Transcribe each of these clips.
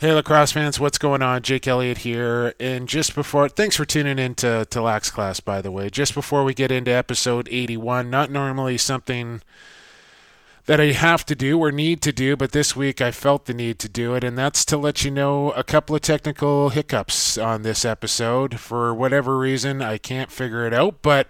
Hey, lacrosse fans, what's going on? Jake Elliott here. And just before, thanks for tuning in to, to Lax Class, by the way. Just before we get into episode 81, not normally something that I have to do or need to do, but this week I felt the need to do it, and that's to let you know a couple of technical hiccups on this episode. For whatever reason, I can't figure it out, but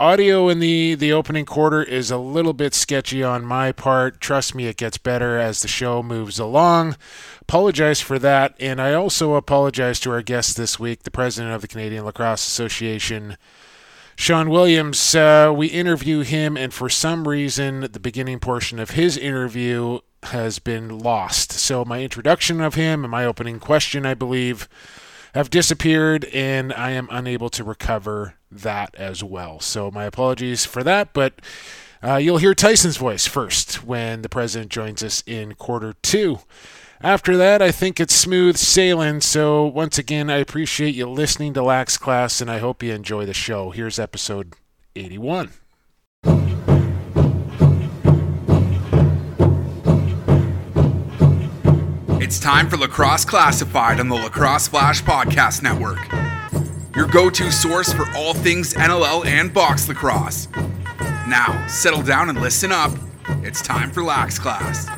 audio in the the opening quarter is a little bit sketchy on my part. Trust me it gets better as the show moves along. Apologize for that and i also apologize to our guest this week the president of the canadian lacrosse association sean williams. Uh, we interview him and for some reason the beginning portion of his interview has been lost. So my introduction of him and my opening question i believe have disappeared and i am unable to recover that as well. So my apologies for that, but uh, you'll hear Tyson's voice first when the president joins us in quarter two. After that, I think it's smooth sailing. So once again, I appreciate you listening to Lax Class, and I hope you enjoy the show. Here's episode 81. It's time for Lacrosse Classified on the Lacrosse Flash Podcast Network your go to source for all things NLL and box lacrosse. Now, settle down and listen up. It's time for Lax Class.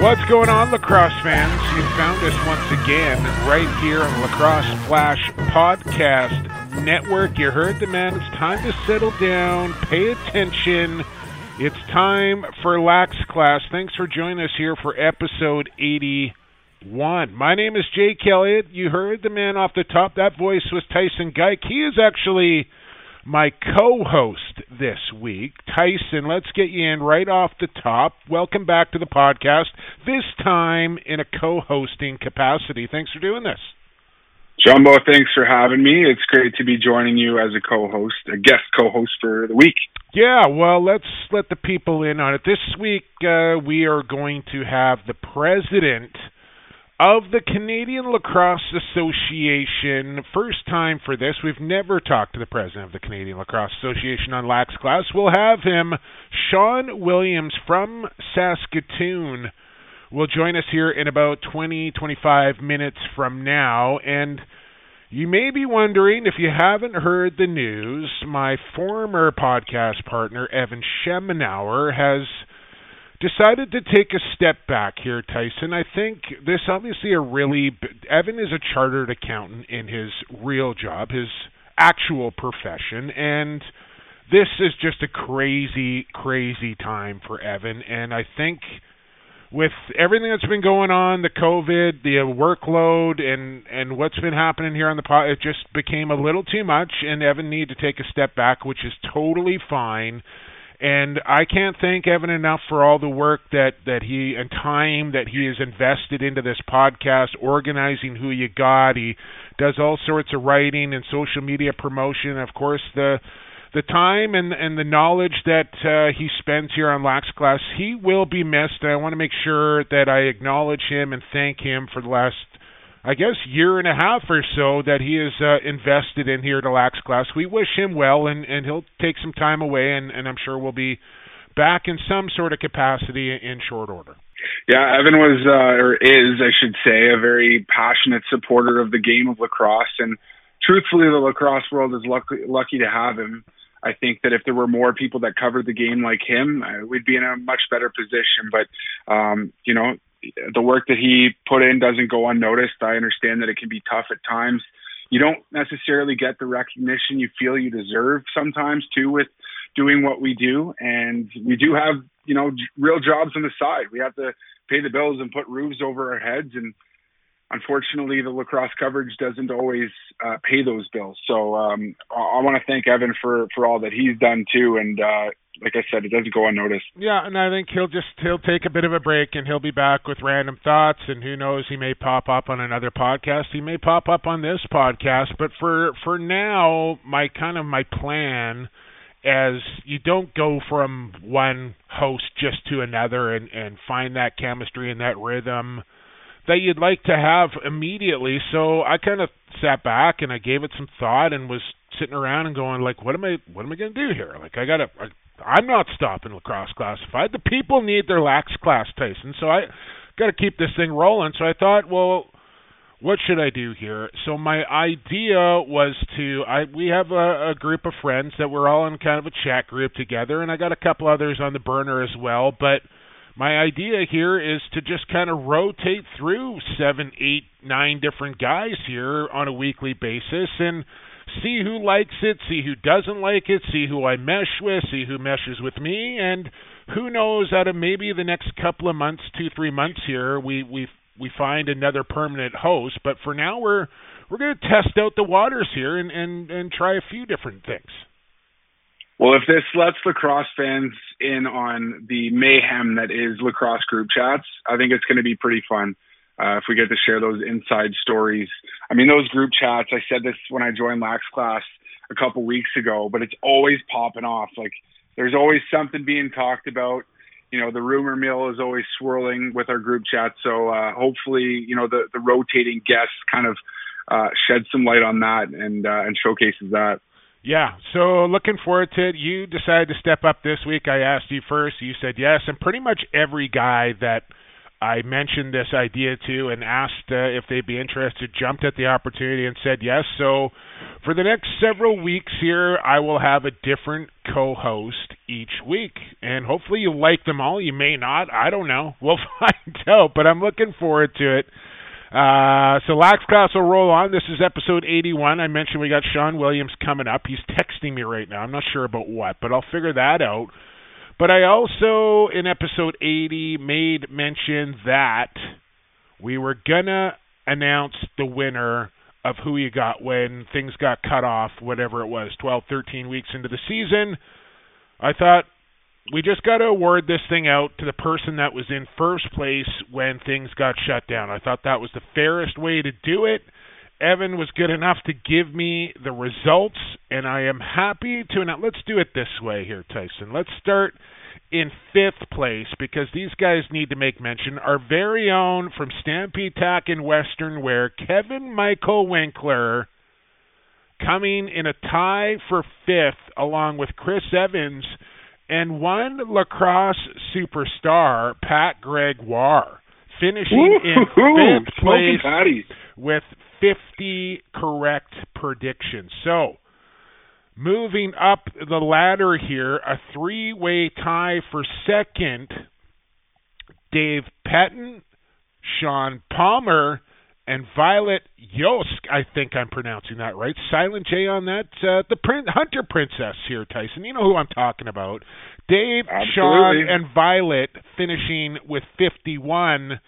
What's going on, lacrosse fans? You found us once again right here on Lacrosse Flash Podcast Network. You heard the man. It's time to settle down, pay attention it's time for Lax Class. Thanks for joining us here for episode 81. My name is Jake Elliott. You heard the man off the top. That voice was Tyson Geik. He is actually my co host this week. Tyson, let's get you in right off the top. Welcome back to the podcast, this time in a co hosting capacity. Thanks for doing this. Jumbo, thanks for having me. It's great to be joining you as a co-host, a guest co-host for the week. Yeah, well, let's let the people in on it. This week, uh, we are going to have the president of the Canadian Lacrosse Association. First time for this. We've never talked to the president of the Canadian Lacrosse Association on Lax Class. We'll have him, Sean Williams from Saskatoon will join us here in about 20, 25 minutes from now. And you may be wondering if you haven't heard the news, my former podcast partner, Evan Schemenauer, has decided to take a step back here, Tyson. I think this obviously a really Evan is a chartered accountant in his real job, his actual profession, and this is just a crazy, crazy time for Evan. And I think with everything that's been going on, the COVID, the uh, workload, and and what's been happening here on the pod, it just became a little too much, and Evan needed to take a step back, which is totally fine. And I can't thank Evan enough for all the work that that he and time that he has invested into this podcast, organizing who you got. He does all sorts of writing and social media promotion. Of course, the the time and and the knowledge that uh, he spends here on Lax Class, he will be missed. And I want to make sure that I acknowledge him and thank him for the last, I guess, year and a half or so that he has uh, invested in here to Lax Class. We wish him well, and and he'll take some time away, and and I'm sure we'll be back in some sort of capacity in short order. Yeah, Evan was uh, or is, I should say, a very passionate supporter of the game of lacrosse, and truthfully, the lacrosse world is lucky lucky to have him. I think that if there were more people that covered the game like him, we'd be in a much better position. But um, you know, the work that he put in doesn't go unnoticed. I understand that it can be tough at times. You don't necessarily get the recognition you feel you deserve sometimes too with doing what we do, and we do have you know real jobs on the side. We have to pay the bills and put roofs over our heads and unfortunately, the lacrosse coverage doesn't always uh, pay those bills. So um, I, I want to thank Evan for for all that he's done too, and uh, like I said, it doesn't go unnoticed. Yeah, and I think he'll just he'll take a bit of a break, and he'll be back with random thoughts, and who knows, he may pop up on another podcast. He may pop up on this podcast, but for for now, my kind of my plan as you don't go from one host just to another and and find that chemistry and that rhythm that you'd like to have immediately. So I kind of sat back and I gave it some thought and was sitting around and going like, what am I what am I going to do here? Like I got to I'm not stopping lacrosse classified. The people need their lax class, Tyson. So I got to keep this thing rolling. So I thought, well, what should I do here? So my idea was to I we have a, a group of friends that we're all in kind of a chat group together, and I got a couple others on the burner as well. But my idea here is to just kind of rotate through seven, eight, nine different guys here on a weekly basis and see who likes it, see who doesn't like it, see who I mesh with, see who meshes with me, and who knows out of maybe the next couple of months, two, three months here, we we we find another permanent host. But for now, we're we're going to test out the waters here and and and try a few different things. Well, if this lets lacrosse fans in on the mayhem that is lacrosse group chats, I think it's going to be pretty fun. Uh, if we get to share those inside stories. I mean, those group chats, I said this when I joined Lax class a couple weeks ago, but it's always popping off. Like, there's always something being talked about you know the rumor mill is always swirling with our group chat. So uh, hopefully, you know the the rotating guests kind of uh, shed some light on that and uh, and showcases that. Yeah, so looking forward to it. You decided to step up this week. I asked you first. You said yes, and pretty much every guy that I mentioned this idea to and asked uh, if they'd be interested, jumped at the opportunity and said yes. So for the next several weeks here, I will have a different co host each week. And hopefully you like them all. You may not. I don't know. We'll find out, but I'm looking forward to it. Uh, so Lax Class will roll on. This is episode 81. I mentioned we got Sean Williams coming up. He's texting me right now. I'm not sure about what, but I'll figure that out. But I also, in episode 80, made mention that we were going to announce the winner of who you got when things got cut off, whatever it was, 12, 13 weeks into the season. I thought we just got to award this thing out to the person that was in first place when things got shut down. I thought that was the fairest way to do it. Evan was good enough to give me the results, and I am happy to. Now, let's do it this way here, Tyson. Let's start in fifth place because these guys need to make mention. Our very own from Stampede Tack in Western Wear, Kevin Michael Winkler, coming in a tie for fifth along with Chris Evans and one lacrosse superstar, Pat Gregoire, finishing in fifth place with 50 correct predictions. So, moving up the ladder here, a three way tie for second. Dave Petton, Sean Palmer, and Violet Yosk. I think I'm pronouncing that right. Silent J on that. Uh, the Prin- Hunter Princess here, Tyson. You know who I'm talking about. Dave, Absolutely. Sean, and Violet finishing with 51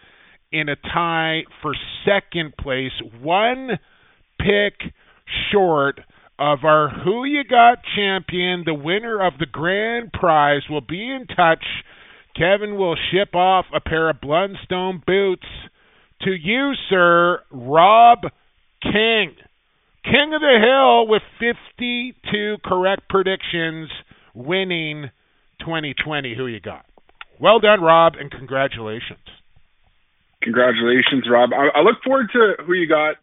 in a tie for second place, one pick short of our Who You Got champion. The winner of the grand prize will be in touch. Kevin will ship off a pair of Blundstone boots to you, sir, Rob King. King of the Hill with 52 correct predictions, winning 2020. Who you got? Well done, Rob, and congratulations. Congratulations, Rob. I, I look forward to who you got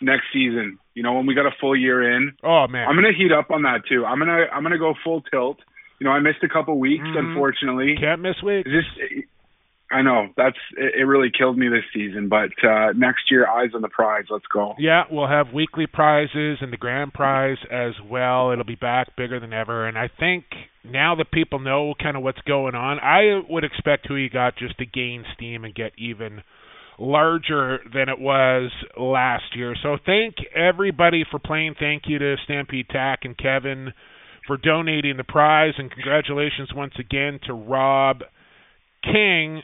next season. You know, when we got a full year in. Oh man, I'm gonna heat up on that too. I'm gonna I'm gonna go full tilt. You know, I missed a couple weeks, Mhm. unfortunately. can't miss weeks. Just, I know that's it. Really killed me this season, but uh, next year, eyes on the prize. Let's go. Yeah, we'll have weekly prizes and the grand prize as well. It'll be back bigger than ever. And I think now that people know kind of what's going on, I would expect who you got just to gain steam and get even larger than it was last year. So thank everybody for playing. Thank you to Stampede Tack and Kevin for donating the prize. And congratulations once again to Rob King.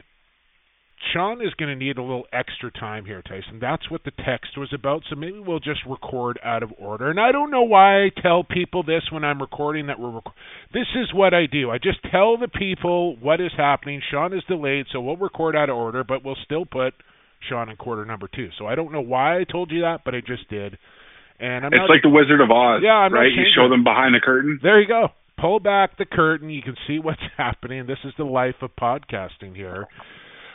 Sean is going to need a little extra time here, Tyson. That's what the text was about. So maybe we'll just record out of order. And I don't know why I tell people this when I'm recording that we're. Rec- this is what I do. I just tell the people what is happening. Sean is delayed, so we'll record out of order, but we'll still put Sean in quarter number two. So I don't know why I told you that, but I just did. And I'm It's not, like the Wizard of Oz, Yeah, I'm right? You show them behind the curtain. there you go. Pull back the curtain. You can see what's happening. This is the life of podcasting here.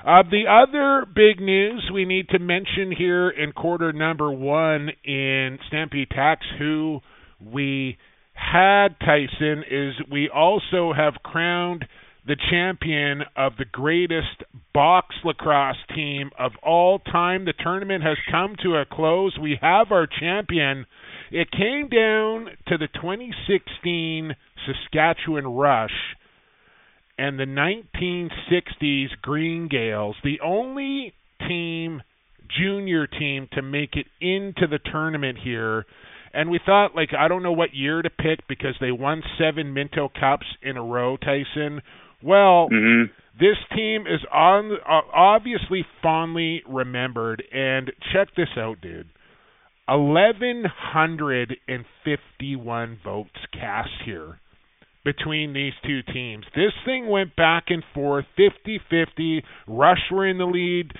Uh, the other big news we need to mention here in quarter number one in Stampede Tax, who we had Tyson is we also have crowned the champion of the greatest box lacrosse team of all time. The tournament has come to a close. We have our champion. It came down to the 2016 Saskatchewan Rush and the 1960s Green Gaels, the only team, junior team, to make it into the tournament here. And we thought, like, I don't know what year to pick because they won seven Minto Cups in a row, Tyson. Well, mm-hmm. this team is on uh, obviously fondly remembered. And check this out, dude. 1,151 votes cast here between these two teams. This thing went back and forth 50 50. Rush were in the lead.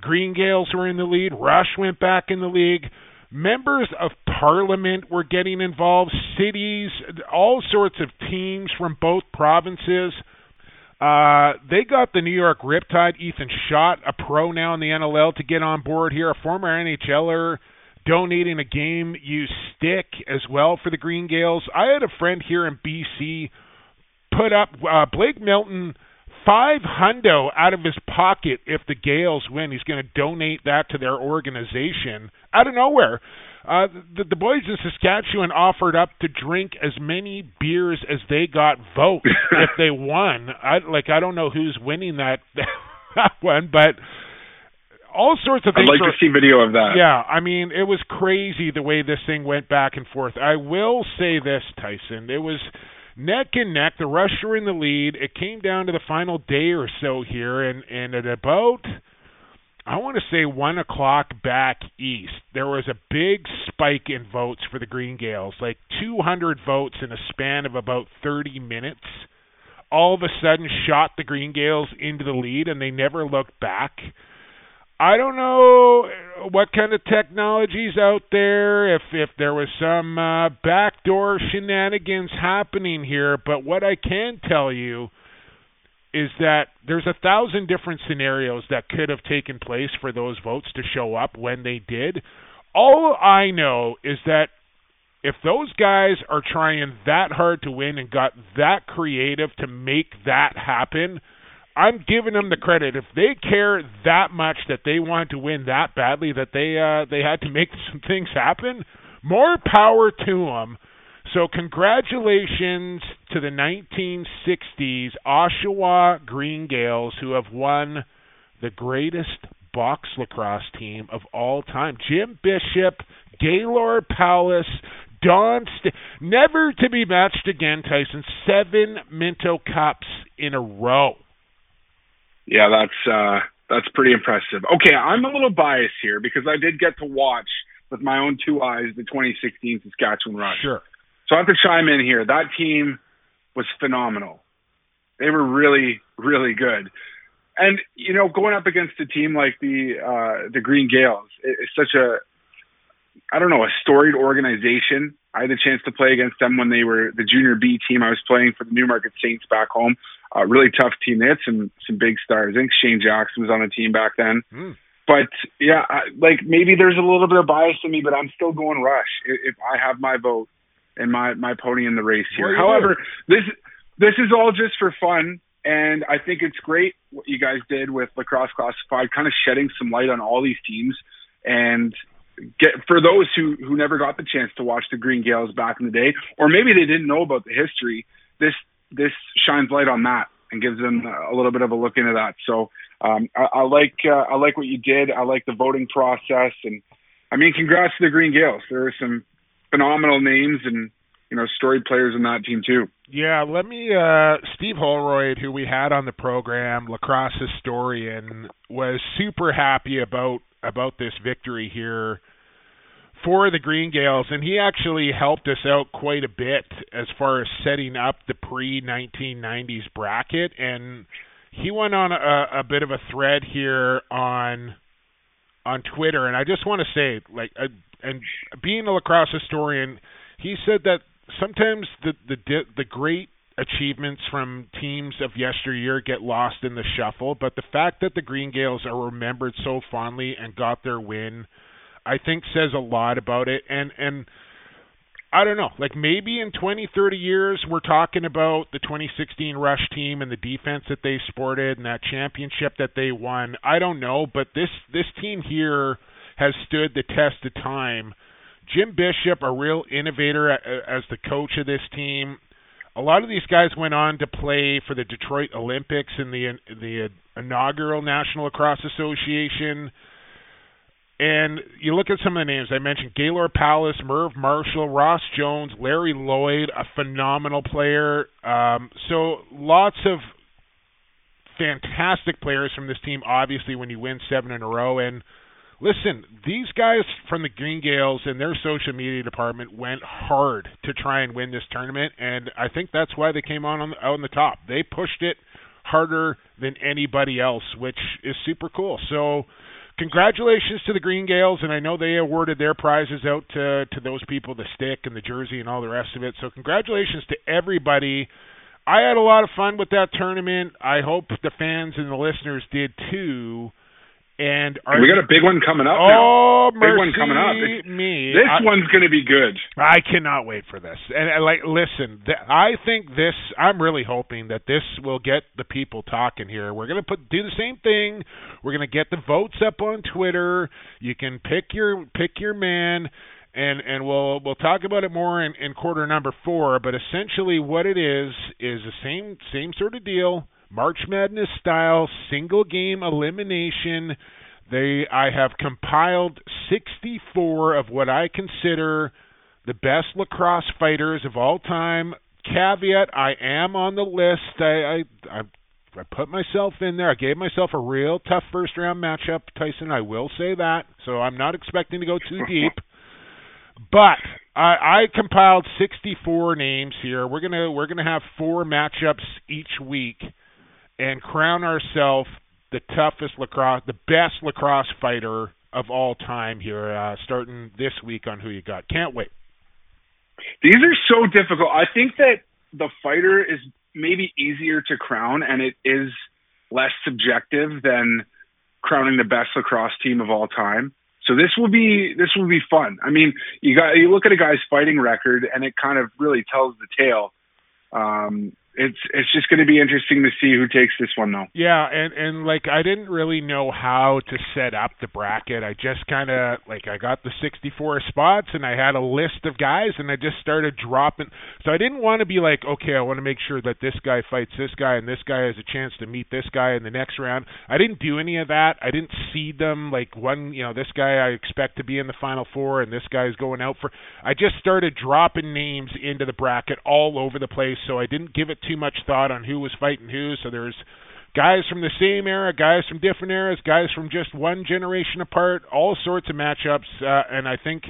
Green Gaels were in the lead. Rush went back in the league. Members of parliament were getting involved, cities, all sorts of teams from both provinces. Uh, they got the New York Riptide, Ethan Shott, a pro now in the NLL, to get on board here, a former NHLer donating a game used stick as well for the Green Gaels. I had a friend here in BC put up uh, Blake Milton five hundo out of his pocket if the Gaels win. He's going to donate that to their organization out of nowhere. Uh, the, the boys in Saskatchewan offered up to drink as many beers as they got votes if they won. I like I don't know who's winning that that one, but all sorts of things. I'd like are, to see video of that. Yeah, I mean, it was crazy the way this thing went back and forth. I will say this, Tyson. It was neck and neck. The Rush were in the lead. It came down to the final day or so here, and and at about I want to say one o'clock back east, there was a big spike in votes for the Green Gaels, like 200 votes in a span of about 30 minutes. All of a sudden, shot the Green Gaels into the lead, and they never looked back. I don't know what kind of technology's out there, if if there was some uh, backdoor shenanigans happening here, but what I can tell you is that there's a thousand different scenarios that could have taken place for those votes to show up when they did. All I know is that if those guys are trying that hard to win and got that creative to make that happen, I'm giving them the credit. If they care that much that they want to win that badly that they uh they had to make some things happen, more power to them. So congratulations to the 1960s Oshawa Green Gaels who have won the greatest box lacrosse team of all time. Jim Bishop, Gaylord Powless, Don St- never to be matched again, Tyson. Seven Minto Cups in a row yeah, that's uh, that's pretty impressive. Okay, I'm a little biased here because I did get to watch with my own two eyes the 2016 Saskatchewan Rush. Sure. So I have to chime in here. That team was phenomenal. They were really, really good. And you know, going up against a team like the uh, the Green Gaels it's such a I don't know a storied organization. I had a chance to play against them when they were the junior B team. I was playing for the Newmarket Saints back home a really tough team. They had some some big stars. I think Shane Jackson was on the team back then. Mm. But yeah, I, like maybe there's a little bit of bias in me, but I'm still going Rush if, if I have my vote and my my pony in the race here. Well, However, this this is all just for fun, and I think it's great what you guys did with lacrosse classified, kind of shedding some light on all these teams and get for those who who never got the chance to watch the Green Gaels back in the day, or maybe they didn't know about the history. This this shines light on that and gives them a little bit of a look into that. So um, I, I like uh, I like what you did. I like the voting process, and I mean, congrats to the Green Gaels. There are some phenomenal names and you know storied players in that team too. Yeah, let me. Uh, Steve Holroyd, who we had on the program, lacrosse historian, was super happy about about this victory here for the Green Gaels, and he actually helped us out quite a bit as far as setting up the pre 1990s bracket. And he went on a, a bit of a thread here on on Twitter, and I just want to say, like, and being a lacrosse historian, he said that sometimes the the the great achievements from teams of yesteryear get lost in the shuffle, but the fact that the Green Gaels are remembered so fondly and got their win I think says a lot about it. And and I don't know. Like maybe in 20, 30 years, we're talking about the 2016 Rush team and the defense that they sported and that championship that they won. I don't know, but this this team here has stood the test of time. Jim Bishop, a real innovator as the coach of this team. A lot of these guys went on to play for the Detroit Olympics and the the inaugural National Lacrosse Association. And you look at some of the names I mentioned: Gaylord Powless, Merv Marshall, Ross Jones, Larry Lloyd, a phenomenal player. Um, so lots of fantastic players from this team. Obviously, when you win seven in a row, and listen, these guys from the Green Gaels and their social media department went hard to try and win this tournament, and I think that's why they came on, on out on the top. They pushed it harder than anybody else, which is super cool. So congratulations to the Green Gaels, and I know they awarded their prizes out to to those people, the stick and the jersey and all the rest of it. So congratulations to everybody. I had a lot of fun with that tournament. I hope the fans and the listeners did too. And we got a big one coming up. Oh, now. big one coming up. me. This I, one's going to be good. I cannot wait for this. And, and like, listen, th- I think this. I'm really hoping that this will get the people talking here. We're going to put do the same thing. We're going to get the votes up on Twitter. You can pick your pick your man and and we'll we'll talk about it more in, in quarter number four. But essentially, what it is is the same same sort of deal. March Madness style single game elimination. They I have compiled 64 of what I consider the best lacrosse fighters of all time. Caveat: I am on the list. I I, I I put myself in there. I gave myself a real tough first round matchup, Tyson. I will say that. So I'm not expecting to go too deep. But I, I compiled 64 names here. We're gonna we're gonna have four matchups each week and crown ourselves the toughest lacrosse, the best lacrosse fighter of all time here, uh, starting this week on Who You Got. Can't wait. These are so difficult. I think that the fighter is maybe easier to crown, and it is less subjective than crowning the best lacrosse team of all time. So this will be this will be fun. I mean, you got you look at a guy's fighting record, and it kind of really tells the tale. Um, it's it's just going to be interesting to see who takes this one though. Yeah, and and like I didn't really know how to set up the bracket. I just kind of like I got the 64 spots and I had a list of guys and I just started dropping. So I didn't want to be like, okay, I want to make sure that this guy fights this guy and this guy has a chance to meet this guy in the next round. I didn't do any of that. I didn't seed them like one, you know, this guy I expect to be in the final four and this guy is going out for. I just started dropping names into the bracket all over the place, so I didn't give it too much thought on who was fighting who. So there's guys from the same era, guys from different eras, guys from just one generation apart, all sorts of matchups. Uh, and I think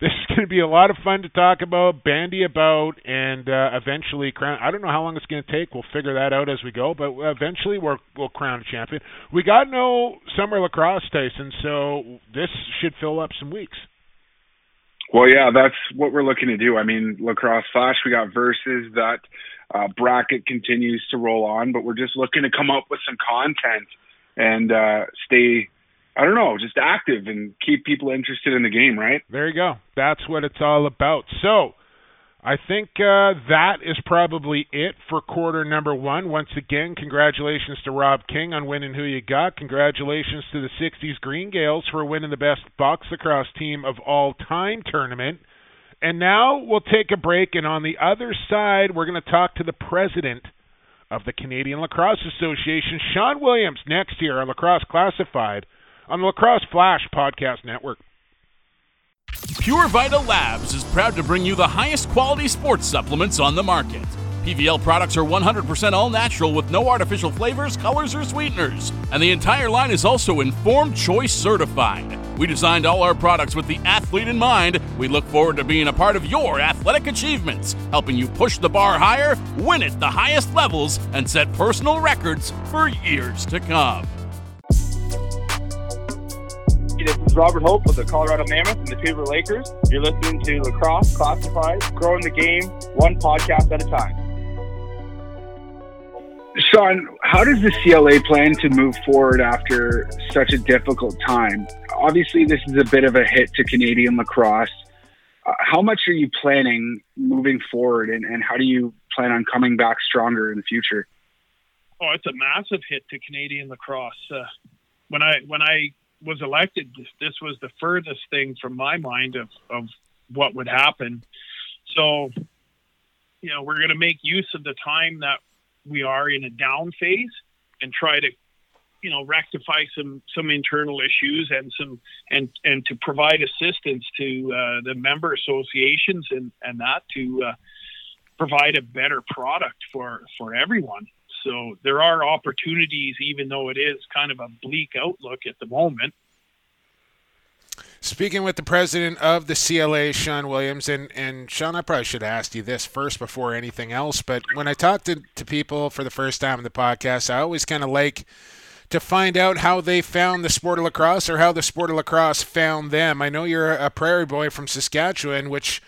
this is going to be a lot of fun to talk about, bandy about, and uh, eventually crown. I don't know how long it's going to take. We'll figure that out as we go, but eventually we'll, we'll crown a champion. We got no summer lacrosse, Tyson, so this should fill up some weeks. Well, yeah, that's what we're looking to do. I mean, lacrosse flash, we got verses that uh, bracket continues to roll on, but we're just looking to come up with some content and uh, stay, I don't know, just active and keep people interested in the game, right? There you go. That's what it's all about. So, I think uh, that is probably it for quarter number one. Once again, congratulations to Rob King on winning Who You Got. Congratulations to the 60s Green Gaels for winning the best box lacrosse team of all time tournament. And now we'll take a break, and on the other side, we're going to talk to the president of the Canadian Lacrosse Association, Sean Williams, next here on Lacrosse Classified on the Lacrosse Flash Podcast Network. Pure Vita Labs is proud to bring you the highest quality sports supplements on the market. PVL products are 100% all natural with no artificial flavors, colors, or sweeteners. And the entire line is also Informed Choice certified. We designed all our products with the athlete in mind. We look forward to being a part of your athletic achievements, helping you push the bar higher, win at the highest levels, and set personal records for years to come. This is Robert Hope with the Colorado Mammoth and the Cleveland Lakers. You're listening to Lacrosse Classified, growing the game one podcast at a time. Sean, how does the CLA plan to move forward after such a difficult time? Obviously, this is a bit of a hit to Canadian lacrosse. uh, how much are you planning moving forward, and, and how do you plan on coming back stronger in the future? Oh, it's a massive hit to Canadian lacrosse. Uh, when I when I was elected, this, was the furthest thing from my mind of, of what would happen. So, you know, we're going to make use of the time that we are in a down phase and try to you know rectify some some internal issues and some and and to provide assistance to uh, the member associations and and that to uh, provide a better product for for everyone. So there are opportunities even though it is kind of a bleak outlook at the moment Speaking with the president of the CLA, Sean Williams, and, and Sean, I probably should have asked you this first before anything else, but when I talk to, to people for the first time in the podcast, I always kind of like to find out how they found the sport of lacrosse or how the sport of lacrosse found them. I know you're a prairie boy from Saskatchewan, which,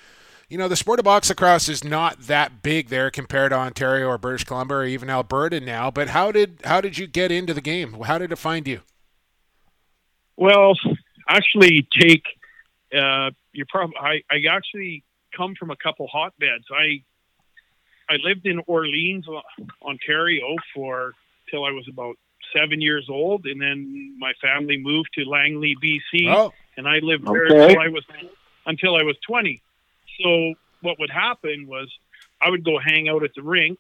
you know, the sport of box lacrosse is not that big there compared to Ontario or British Columbia or even Alberta now. But how did how did you get into the game? How did it find you? Well, actually, take uh, you probably I, I actually come from a couple hotbeds. I I lived in Orleans, Ontario, for till I was about seven years old, and then my family moved to Langley, BC, Oh, and I lived there Okay. until I was until I was 20. So what would happen was I would go hang out at the rink.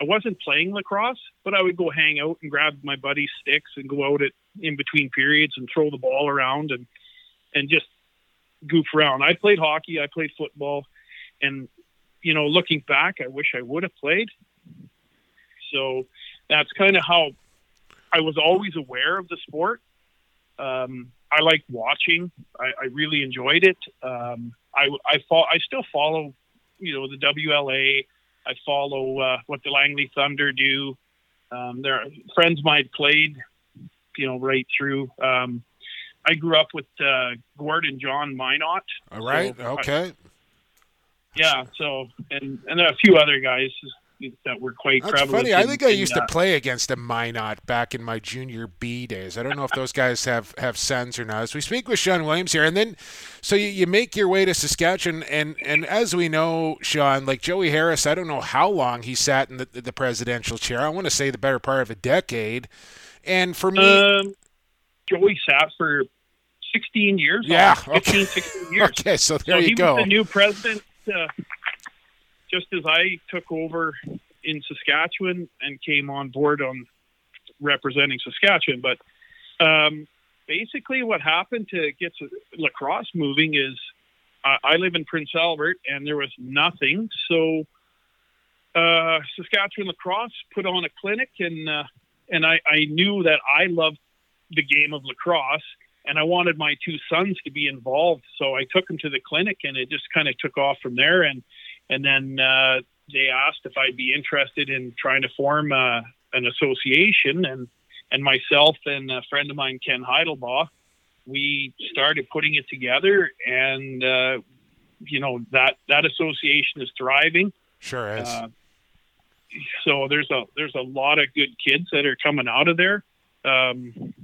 I wasn't playing lacrosse, but I would go hang out and grab my buddy's sticks and go out at in between periods and throw the ball around and and just goof around. I played hockey, I played football, and you know, looking back, I wish I would have played. So that's kind of how I was always aware of the sport. Um, I liked watching. I, I really enjoyed it. Um, I I, fo- I still follow, you know, the WLA. I follow uh, what the Langley Thunder do. Um, there are friends of mine played, you know, right through. Um, I grew up with uh, Gord and John Minot. all right, So I- okay. yeah. So and and a few other guys that were quite That's prevalent. funny. I in- think I in, used uh, to play against a Minot back in my junior B days. I don't know if those guys have, have sons or not. As we speak with Sean Williams here, and then so you, you make your way to Saskatchewan, and, and as we know, Sean, like Joey Harris, I don't know how long he sat in the, the presidential chair. I want to say the better part of a decade. And for me, Um, Joey sat for 16 years. Yeah, almost, 15, okay. 16 years. okay, so there so you he go. was the new president uh, just as I took over in Saskatchewan and came on board on representing Saskatchewan. But um, basically, what happened to get lacrosse moving is I, I live in Prince Albert and there was nothing. So uh, Saskatchewan lacrosse put on a clinic and uh, and I, I knew that I loved the game of lacrosse and I wanted my two sons to be involved. So I took them to the clinic, and it just kind of took off from there. And and then uh, they asked if I'd be interested in trying to form uh, an association, and and myself and a friend of mine, Ken Heidelbaugh, we started putting it together, and uh, you know that that association is thriving. Sure is. So there's a there's a lot of good kids that are coming out of there. Um,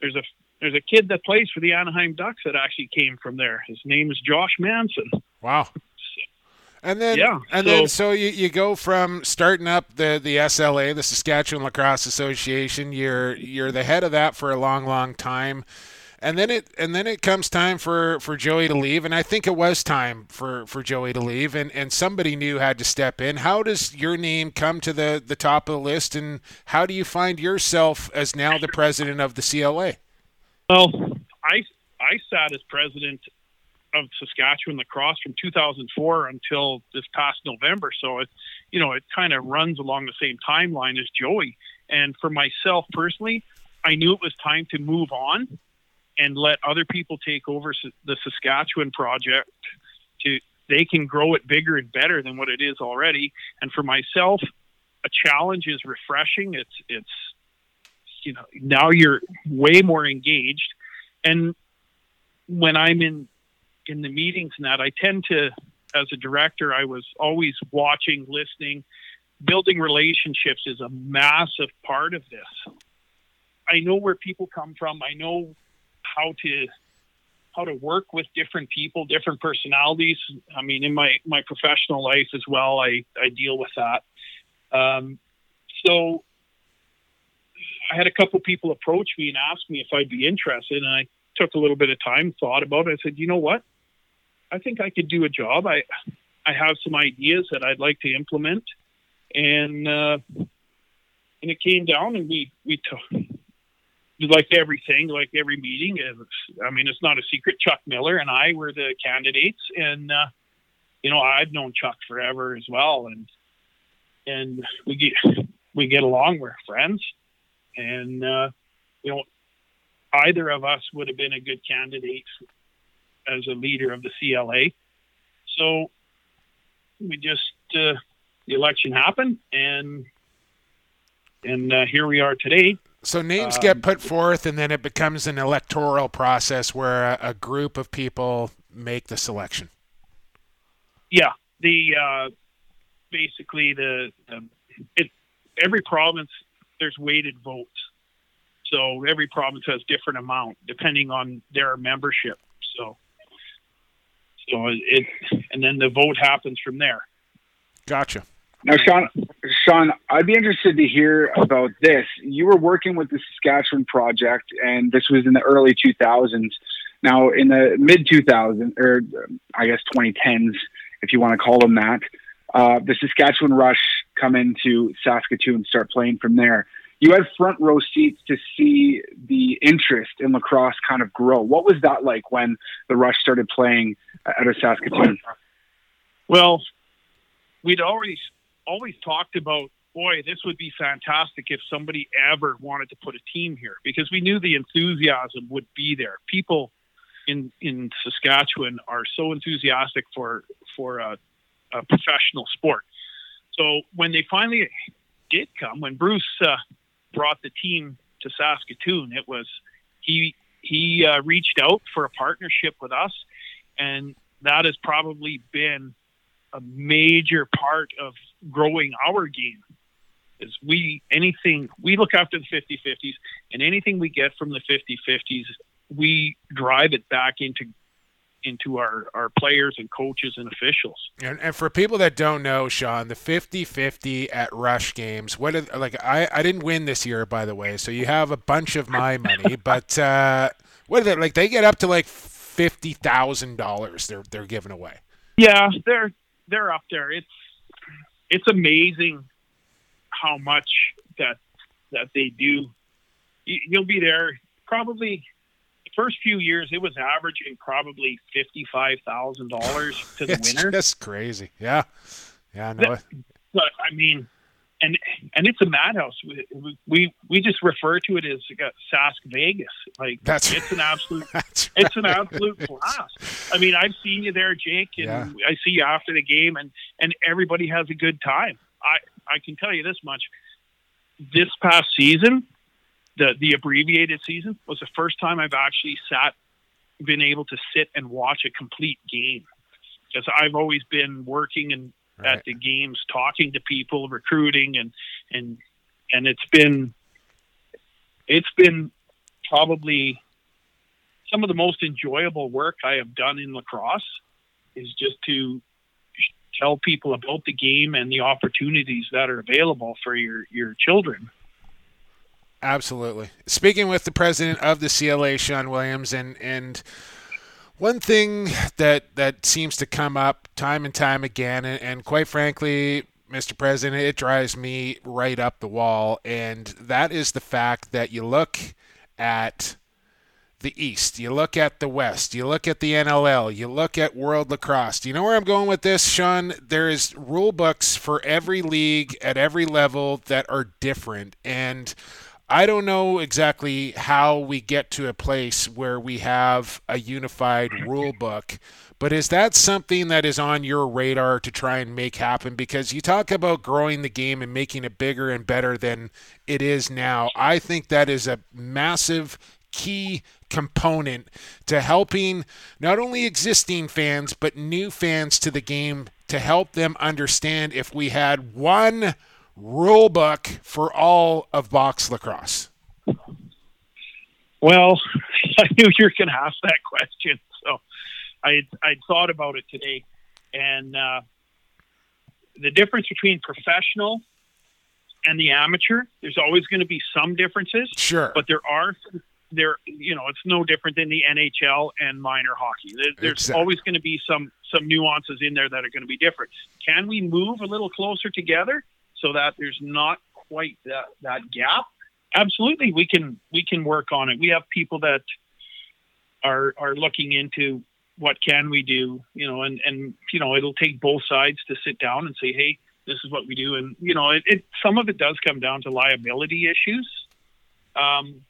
there's a there's a kid that plays for the Anaheim Ducks that actually came from there. His name is Josh Manson. Wow. And then, Yeah, and so- then, so you, you go from starting up the, the SLA, the Saskatchewan Lacrosse Association. You're you're the head of that for a long, long time, and then it and then it comes time for, for Joey to leave, and I think it was time for, for Joey to leave, and, and somebody new had to step in. How does your name come to the, the top of the list, and how do you find yourself as now the president of the CLA? Well, I I sat as president of Saskatchewan lacrosse from 2004 until this past November. So it, you know, it kind of runs along the same timeline as Joey. And for myself personally, I knew it was time to move on and let other people take over the Saskatchewan project. To they can grow it bigger and better than what it is already. And for myself, a challenge is refreshing. It's it's you know now you're way more engaged and when i'm in in the meetings and that i tend to as a director i was always watching listening building relationships is a massive part of this i know where people come from i know how to how to work with different people, different personalities. I mean, in my my professional life as well, I I deal with that. Um, so I had a couple people approach me and ask me if I'd be interested, and I took a little bit of time, thought about it. I said, you know what? I think I could do a job. I I have some ideas that I'd like to implement, and uh, and it came down, and we we took like everything, like every meeting. I mean, it's not a secret. Chuck Miller and I were the candidates, and uh, you know, I've known Chuck forever as well, and and we get we get along. We're friends, and uh, you know, either of us would have been a good candidate as a leader of the CLA. So we just uh, the election happened, and and uh, here we are today. So names um, get put forth, and then it becomes an electoral process where a, a group of people make the selection. Yeah, the uh, basically the, the it, every province there's weighted votes, so every province has different amount depending on their membership. So so it and then the vote happens from there. Gotcha. Now, Sean, Sean, I'd be interested to hear about this. You were working with the Saskatchewan project, and this was in the early 2000s. Now, in the mid 2000s, or I guess 2010s, if you want to call them that, uh, the Saskatchewan Rush come into Saskatoon and start playing from there. You had front row seats to see the interest in lacrosse kind of grow. What was that like when the Rush started playing out of Saskatoon? Well, we'd already always talked about, boy, this would be fantastic if somebody ever wanted to put a team here because we knew the enthusiasm would be there. People in in Saskatchewan are so enthusiastic for for a, a professional sport. So when they finally did come, when Bruce uh, brought the team to Saskatoon, it was he he uh, reached out for a partnership with us, and that has probably been a major part of growing our game is we anything we look after the 50-50s and anything we get from the 50-50s we drive it back into into our, our players and coaches and officials. And, and for people that don't know, Sean, the 50-50 at Rush games, what are, like I, I didn't win this year by the way, so you have a bunch of my money, but uh, what are they like they get up to like $50,000 they're they're giving away. Yeah, they're they're up there. It's it's amazing how much that that they do. You'll be there probably the first few years. It was averaging probably fifty five thousand dollars to the winner. That's crazy. Yeah, yeah. I know. No, but I mean, and and it's a madhouse. We we, we just refer to it as Sask Vegas. Like that's it's an absolute it's right. an absolute blast. I mean, I've seen you there, Jake, and yeah. I see you after the game, and and everybody has a good time. I I can tell you this much: this past season, the the abbreviated season was the first time I've actually sat, been able to sit and watch a complete game because I've always been working and right. at the games, talking to people, recruiting, and and and it's been it's been probably some of the most enjoyable work I have done in lacrosse is just to tell people about the game and the opportunities that are available for your your children. Absolutely. Speaking with the president of the CLA, Sean Williams, and and one thing that that seems to come up time and time again, and, and quite frankly, Mr. President, it drives me right up the wall, and that is the fact that you look at the East, you look at the West, you look at the NLL, you look at World Lacrosse. Do you know where I'm going with this, Sean? There is rule books for every league at every level that are different, and I don't know exactly how we get to a place where we have a unified mm-hmm. rule book, but is that something that is on your radar to try and make happen? Because you talk about growing the game and making it bigger and better than it is now. I think that is a massive key component to helping not only existing fans, but new fans to the game to help them understand if we had one rule book for all of box lacrosse? Well, I knew you were going to ask that question, so I I thought about it today, and uh, the difference between professional and the amateur, there's always going to be some differences. Sure. But there are there you know, it's no different than the NHL and minor hockey. There, there's Exactly. always going to be some some nuances in there that are going to be different. Can we move a little closer together so that there's not quite that that gap? Absolutely, we can we can work on it. We have people that are are looking into what can we do, you know, and and you know, it'll take both sides to sit down and say, hey, this is what we do, and you know, it, it some of it does come down to liability issues. Um,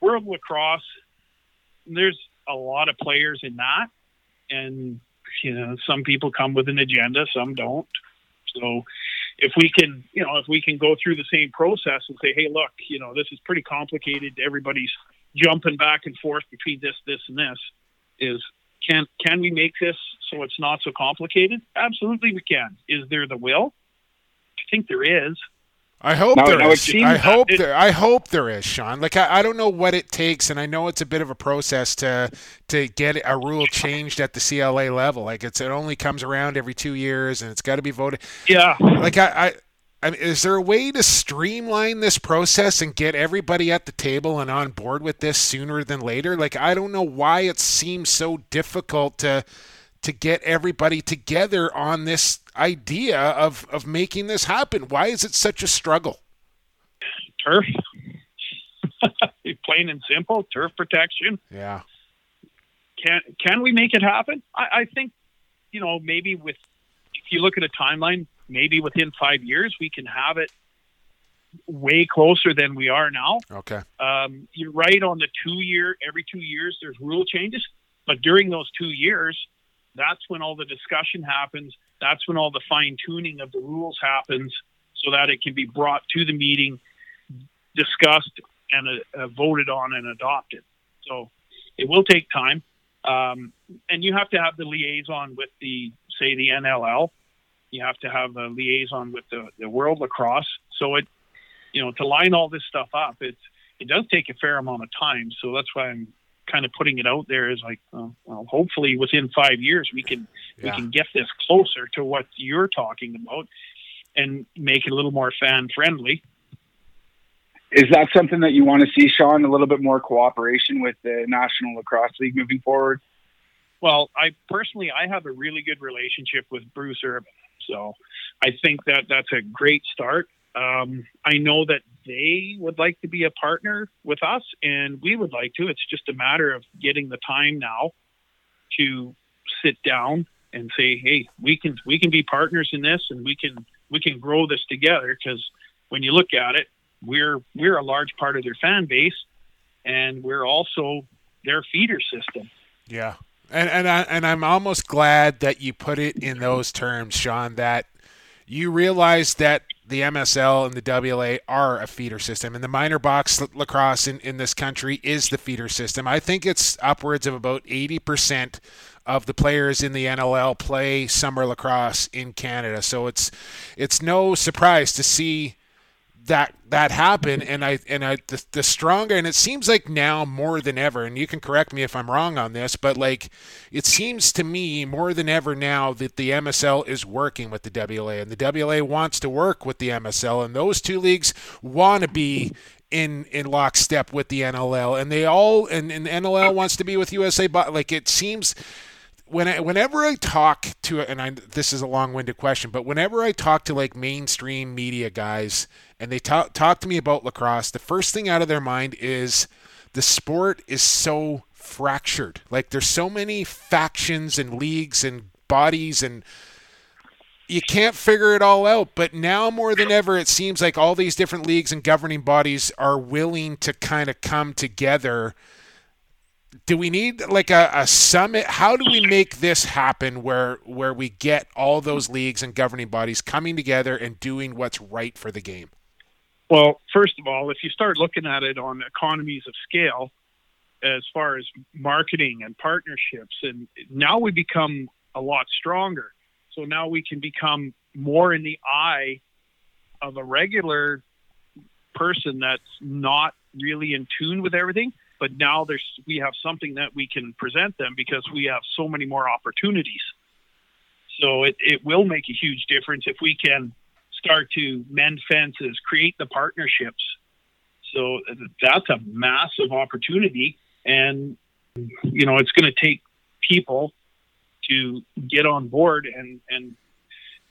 World lacrosse, there's a lot of players in that, and you know, some people come with an agenda, some don't. So, if we can, you know, if we can go through the same process and say, hey, look, you know, this is pretty complicated. Everybody's jumping back and forth between this, this, and this. Is can can we make this so it's not so complicated? Absolutely, we can. Is there the will? I think there is. I hope Now- there now is. I hope it- there. I hope there is, Sean. Like I, I don't know what it takes, and I know it's a bit of a process to to get a rule changed at the CLA level. Like it's it only comes around every two years, and it's got to be voted. Yeah, Like I, I, I mean, is there a way to streamline this process and get everybody at the table and on board with this sooner than later? Like I don't know why it seems so difficult to to get everybody together on this idea of of making this happen. Why is it such a struggle? turf. Plain and simple, turf protection. Yeah. Can can we make it happen? I, I think, you know, maybe with if you look at a timeline, maybe within five years we can have it way closer than we are now. Okay. Um, you're right on the two year. Every two years, there's rule changes, but during those two years, that's when all the discussion happens. That's when all the fine tuning of the rules happens, so that it can be brought to the meeting, discussed, and uh, uh, voted on and adopted. So it will take time, um, and you have to have the liaison with the say the NLL. You have to have a liaison with the, the World Lacrosse. So it, you know, to line all this stuff up, it's it does take a fair amount of time. So that's why I'm kind of putting it out there is like, uh, well, hopefully within five years we can we can get this closer to what you're talking about and make it a little more fan friendly. Is that something that you want to see, Sean? A little bit more cooperation with the National Lacrosse League moving forward? Well, I personally I have a really good relationship with Bruce Urban, so I think that that's a great start. Um, I know that they would like to be a partner with us, and we would like to. It's just a matter of getting the time now to sit down and say, "Hey, we can we can be partners in this, and we can we can grow this together." Because when you look at it, we're we're a large part of their fan base, and we're also their feeder system. Yeah. And and I and I'm almost glad that you put it in those terms, Sean, that you realize that the MSL and the WLA are a feeder system, and the minor box lacrosse in, in this country is the feeder system. I think it's upwards of about 80% of the players in the NLL play summer lacrosse in Canada. So it's it's no surprise to see that that happen and I and I the, the stronger and it seems like now more than ever and you can correct me if I'm wrong on this but like it seems to me more than ever now that the MSL is working with the WLA and the WLA wants to work with the MSL and those two leagues want to be in in lockstep with the NLL and they all and, and the NLL wants to be with USA but like it seems when I, whenever I talk to and I this is a long-winded question, but whenever I talk to like mainstream media guys and they talk talk to me about lacrosse, the first thing out of their mind is the sport is so fractured. Like there's so many factions and leagues and bodies and you can't figure it all out. But now more than ever, it seems like all these different leagues and governing bodies are willing to kind of come together do we need like a, a summit how do we make this happen where where we get all those leagues and governing bodies coming together and doing what's right for the game Well, first of all, if you start looking at it on economies of scale, as far as marketing and partnerships, and now we become a lot stronger. So now we can become more in the eye of a regular person that's not really in tune with everything. but now there's we have something that we can present them because we have so many more opportunities. So it, it will make a huge difference if we can start to mend fences, create the partnerships. So uh, that's a massive opportunity. And, you know, it's going to take people to get on board and, and,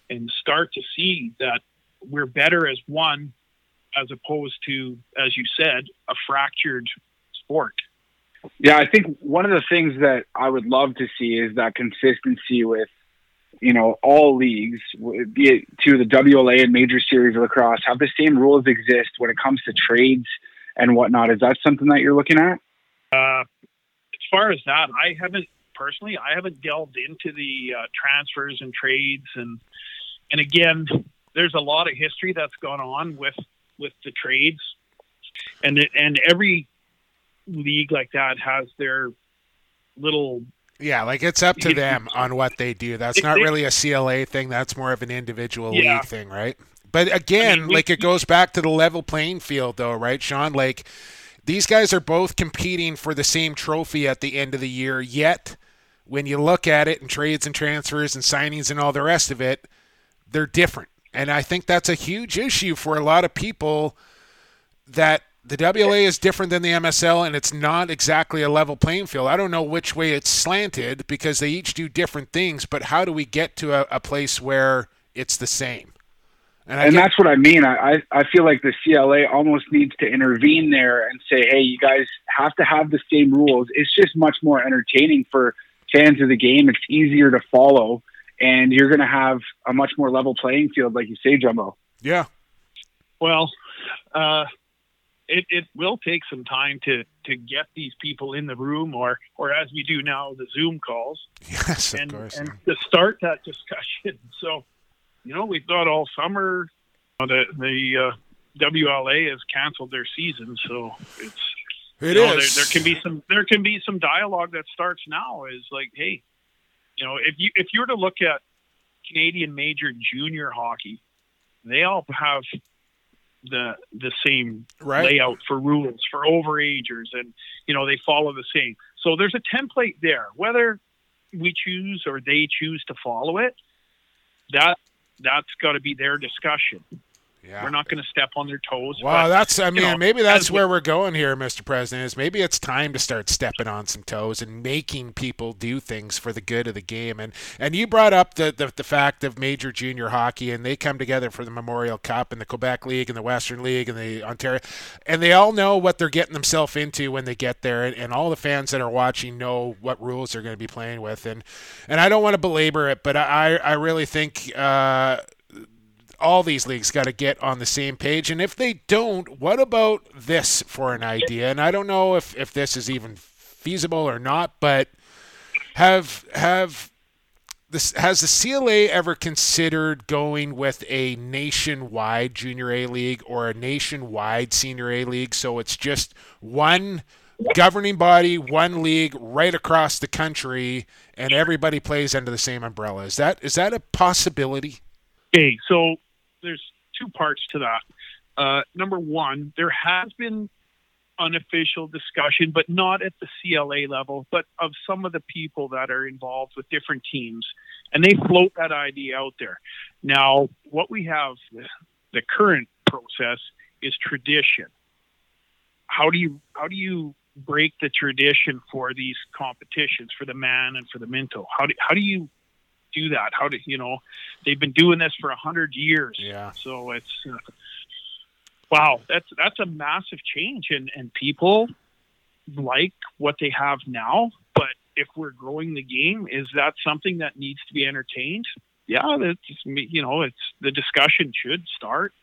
and start to see that we're better as one as opposed to, as you said, a fractured sport. Yeah, I think one of the things that I would love to see is that consistency with you know, all leagues, be it to the WLA and Major Series of Lacrosse, have the same rules exist when it comes to trades and whatnot. Is that something that you're looking at? Uh, as far as that, I haven't personally. I haven't delved into the uh, transfers and trades, and and again, there's a lot of history that's gone on with with the trades, and and every league like that has their little yeah, like it's up to them on what they do. That's not really a CLA thing. That's more of an individual yeah. league thing, right? But again, I mean, like it goes back to the level playing field, though, right, Sean? Like these guys are both competing for the same trophy at the end of the year. Yet, when you look at it and trades and transfers and signings and all the rest of it, they're different. And I think that's a huge issue for a lot of people that the WLA is different than the MSL, and it's not exactly a level playing field. I don't know which way it's slanted because they each do different things, but how do we get to a, a place where it's the same? And, and get, that's what I mean. I, I feel like the CLA almost needs to intervene there and say, hey, you guys have to have the same rules. It's just much more entertaining for fans of the game. It's easier to follow, and you're going to have a much more level playing field, like you say, Jumbo. Yeah. Well, uh, it, it will take some time to to get these people in the room or or as we do now the zoom calls. Yes and, of course and to start that discussion. So you know we've got all summer the the uh, WLA has canceled their season so it's it you know, there, there can be some there can be some dialogue that starts now is like hey you know if you if you were to look at Canadian major junior hockey they all have the the same right. layout for rules for overagers and you know they follow the same. So there's a template there. Whether we choose or they choose to follow it that that's got to be their discussion yeah. We're not going to step on their toes. Wow, but, that's I mean know, maybe that's where we, are going here, Mr. President. Is maybe it's time to start stepping on some toes and making people do things for the good of the game. And and you brought up the the, the fact of major junior hockey, and they come together for the Memorial Cup and the Quebec League and the Western League and the Ontario, and they all know what they're getting themselves into when they get there, and, and all the fans that are watching know what rules they're going to be playing with. And and I don't want to belabor it, but I I really think. Uh, all these leagues got to get on the same page. And if they don't, what about this for an idea? And I don't know if, if this is even feasible or not, but have have this has the CLA ever considered going with a nationwide junior A league or a nationwide senior A league so it's just one governing body, one league right across the country and everybody plays under the same umbrella. Is that is that a possibility? Okay, so there's two parts to that. Uh, number one, there has been unofficial discussion, but not at the CLA level, but of some of the people that are involved with different teams, and they float that idea out there. Now, what we have, the current process is tradition. How do you how do you break the tradition for these competitions for the man and for the minto? How do how do you do that? How do you know? They've been doing this for a hundred years. Yeah. So it's uh, wow. That's that's a massive change, and and people like what they have now. But if we're growing the game, is that something that needs to be entertained? Yeah, that's you know, it's the discussion should start.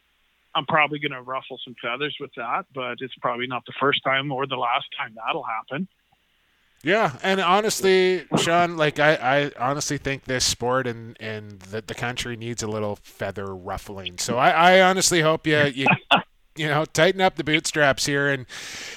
I'm probably going to ruffle some feathers with that, but it's probably not the first time or the last time that'll happen. Yeah, and honestly, Sean, like I, I honestly think this sport and and the, the country needs a little feather ruffling. So I, I honestly hope you you you know tighten up the bootstraps here and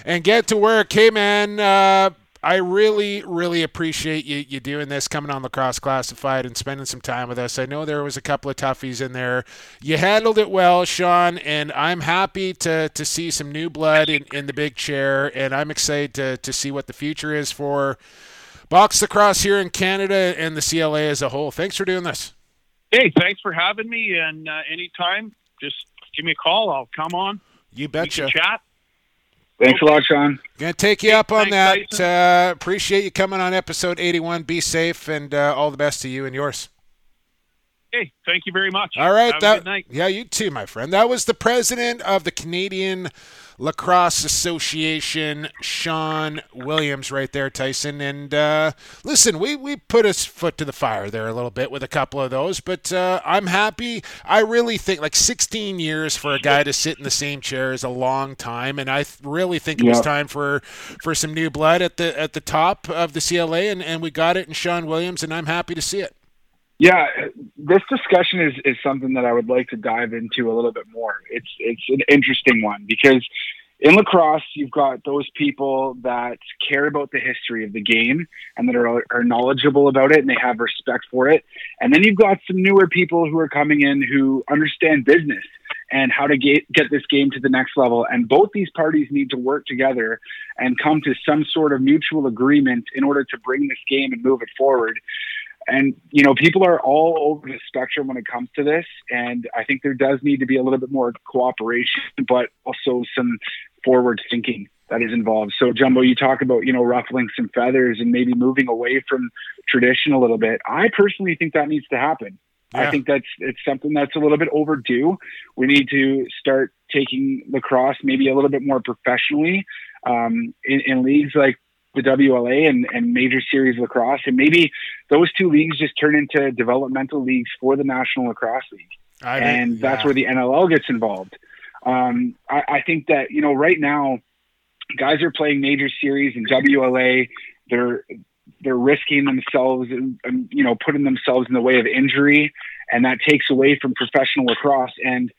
and get to work. Hey man, uh, I really, really appreciate you, you doing this, coming on Lacrosse Classified and spending some time with us. I know there was a couple of toughies in there. You handled it well, Sean, and I'm happy to, to see some new blood in, in the big chair, and I'm excited to, to see what the future is for box lacrosse here in Canada and the CLA as a whole. Thanks for doing this. Hey, thanks for having me, and uh, anytime, just give me a call. I'll come on. You betcha. chat. Thanks a lot, Sean. Gonna take you up on Thanks, that. Uh, appreciate you coming on episode 81. Be safe and uh, all the best to you and yours. Hey, thank you very much. All right, Have that, a good night. yeah, you too, my friend. That was the president of the Canadian Lacrosse Association, Sean Williams, right there, Tyson. And uh, listen, we we put a foot to the fire there a little bit with a couple of those, but uh, I'm happy. I really think like 16 years for a guy to sit in the same chair is a long time, and I th- really think it was time for for some new blood at the at the top of the CLA, and, and we got it in Sean Williams, and I'm happy to see it. Yeah, this discussion is, is something that I would like to dive into a little bit more. It's it's an interesting one because in lacrosse you've got those people that care about the history of the game and that are, are knowledgeable about it and they have respect for it, and then you've got some newer people who are coming in who understand business and how to get get this game to the next level. And both these parties need to work together and come to some sort of mutual agreement in order to bring this game and move it forward and you know people are all over the spectrum when it comes to this and i think there does need to be a little bit more cooperation but also some forward thinking that is involved. So jumbo you talk about you know ruffling some feathers and maybe moving away from tradition a little bit. I personally think that needs to happen. Yeah. i think that's it's something that's a little bit overdue. We need to start taking lacrosse maybe a little bit more professionally um, in, in leagues like the WLA and, and major series lacrosse, and maybe those two leagues just turn into developmental leagues for the National Lacrosse League, I and that's yeah. where the NLL gets involved. Um, I, I think that you know right now, guys are playing major series in WLA. They're they're risking themselves and, and you know putting themselves in the way of injury, and that takes away from professional lacrosse and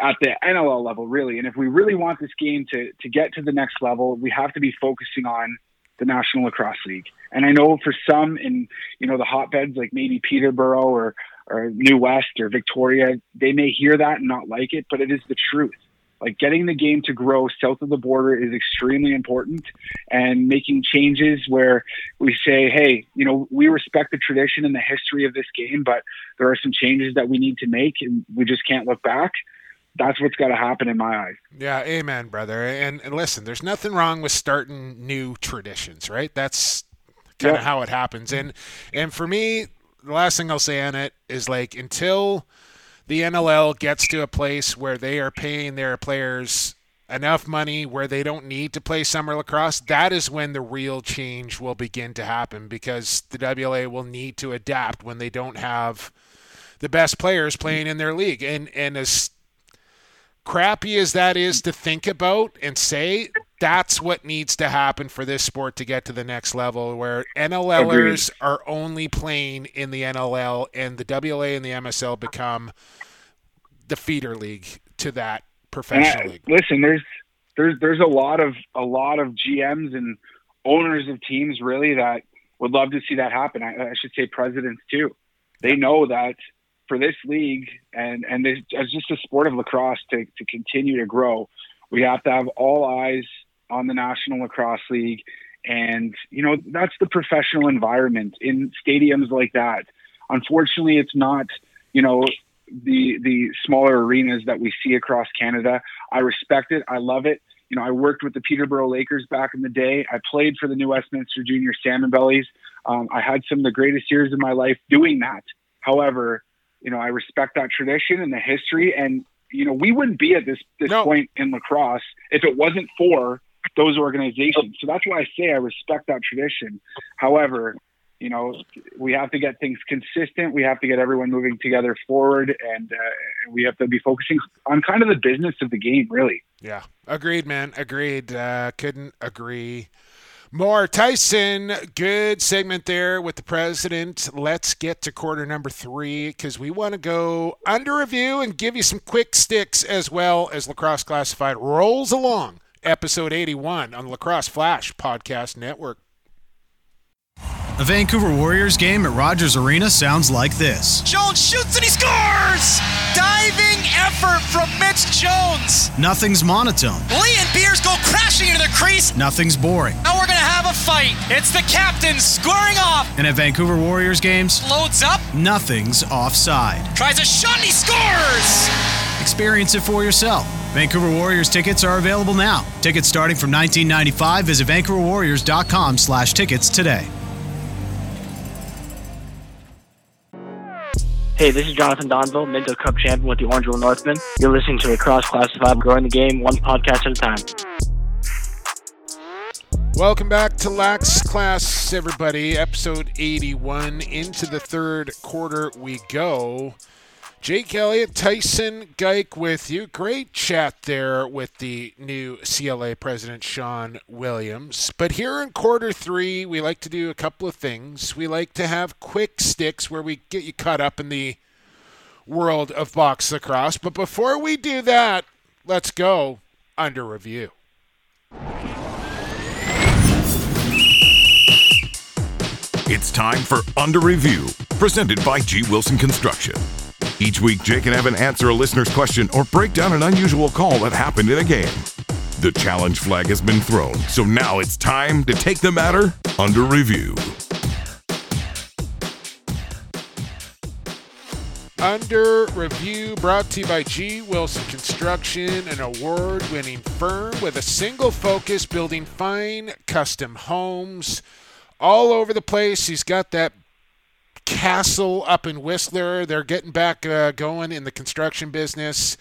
at the NLL level, really. And if we really want this game to to get to the next level, we have to be focusing on the National Lacrosse League. And I know for some in you know the hotbeds like maybe Peterborough or or New West or Victoria, they may hear that and not like it, but it is the truth. Like getting the game to grow south of the border is extremely important, and making changes where we say, hey, you know, we respect the tradition and the history of this game, but there are some changes that we need to make, and we just can't look back. That's what's got to happen in my eyes. Yeah, amen, brother. And, and listen, there's nothing wrong with starting new traditions, right? That's kind of Yeah. how it happens. And and for me, the last thing I'll say on it is like until the NLL gets to a place where they are paying their players enough money where they don't need to play summer lacrosse, that is when the real change will begin to happen because the WLA will need to adapt when they don't have the best players playing in their league. And and as crappy as that is to think about and say, that's what needs to happen for this sport to get to the next level where NLLers are only playing in the NLL and the WLA and the MSL become the feeder league to that professional I- league. listen, there's there's there's a lot of a lot of GMs and owners of teams really that would love to see that happen. I, I should say presidents too. They know that for this league and and this, as just a sport of lacrosse to to continue to grow, we have to have all eyes on the National Lacrosse League, and you know that's the professional environment in stadiums like that. Unfortunately, it's not you know the the smaller arenas that we see across Canada. I respect it. I love it. You know, I worked with the Peterborough Lakers back in the day. I played for the New Westminster Junior Salmon Bellies. Um, I had some of the greatest years of my life doing that. However, you know, I respect that tradition and the history. And you know, we wouldn't be at this this No. point in lacrosse if it wasn't for those organizations. So that's why I say I respect that tradition. However, you know, we have to get things consistent. We have to get everyone moving together forward, and uh, we have to be focusing on kind of the business of the game, really. Yeah, agreed, man. Agreed. Uh, couldn't agree more. Tyson, good segment there with the president. Let's get to quarter number three because we want to go under review and give you some quick sticks as well as Lacrosse Classified rolls along. Episode 81 on the Lacrosse Flash Podcast Network. A Vancouver Warriors game at Rogers Arena sounds like this. Jones shoots and he scores! Diving effort from Mitch Jones. Nothing's monotone. Lee and Beers go crashing into the crease. Nothing's boring. Now we're gonna have a fight. It's the captain squaring off. And at Vancouver Warriors games, Loads up, nothing's offside. tries a shot and he scores! Experience it for yourself. Vancouver Warriors tickets are available now. Tickets starting from 1995. Visit vancouverwarriors.com slash tickets today. Hey, this is Jonathan Donville, Minto Cup champion with the Orangeville Northmen. You're listening to Lacrosse Classified, growing the game one podcast at a time. Welcome back to Lax Class, everybody. Episode 81. Into the third quarter we go. Jake Elliott, Tyson Geik with you. Great chat there with the new CLA president, Sean Williams. But here in quarter three, we like to do a couple of things. We like to have quick sticks where we get you caught up in the world of box lacrosse. But before we do that, let's go under review. It's time for Under Review, presented by G. Wilson Construction. Each week, Jake and Evan answer a listener's question or break down an unusual call that happened in a game. The challenge flag has been thrown, so now it's time to take the matter under review. Under Review, brought to you by G. Wilson Construction, an award winning firm with a single focus building fine custom homes all over the place. He's got that castle up in Whistler. They're getting back uh, going in the construction business.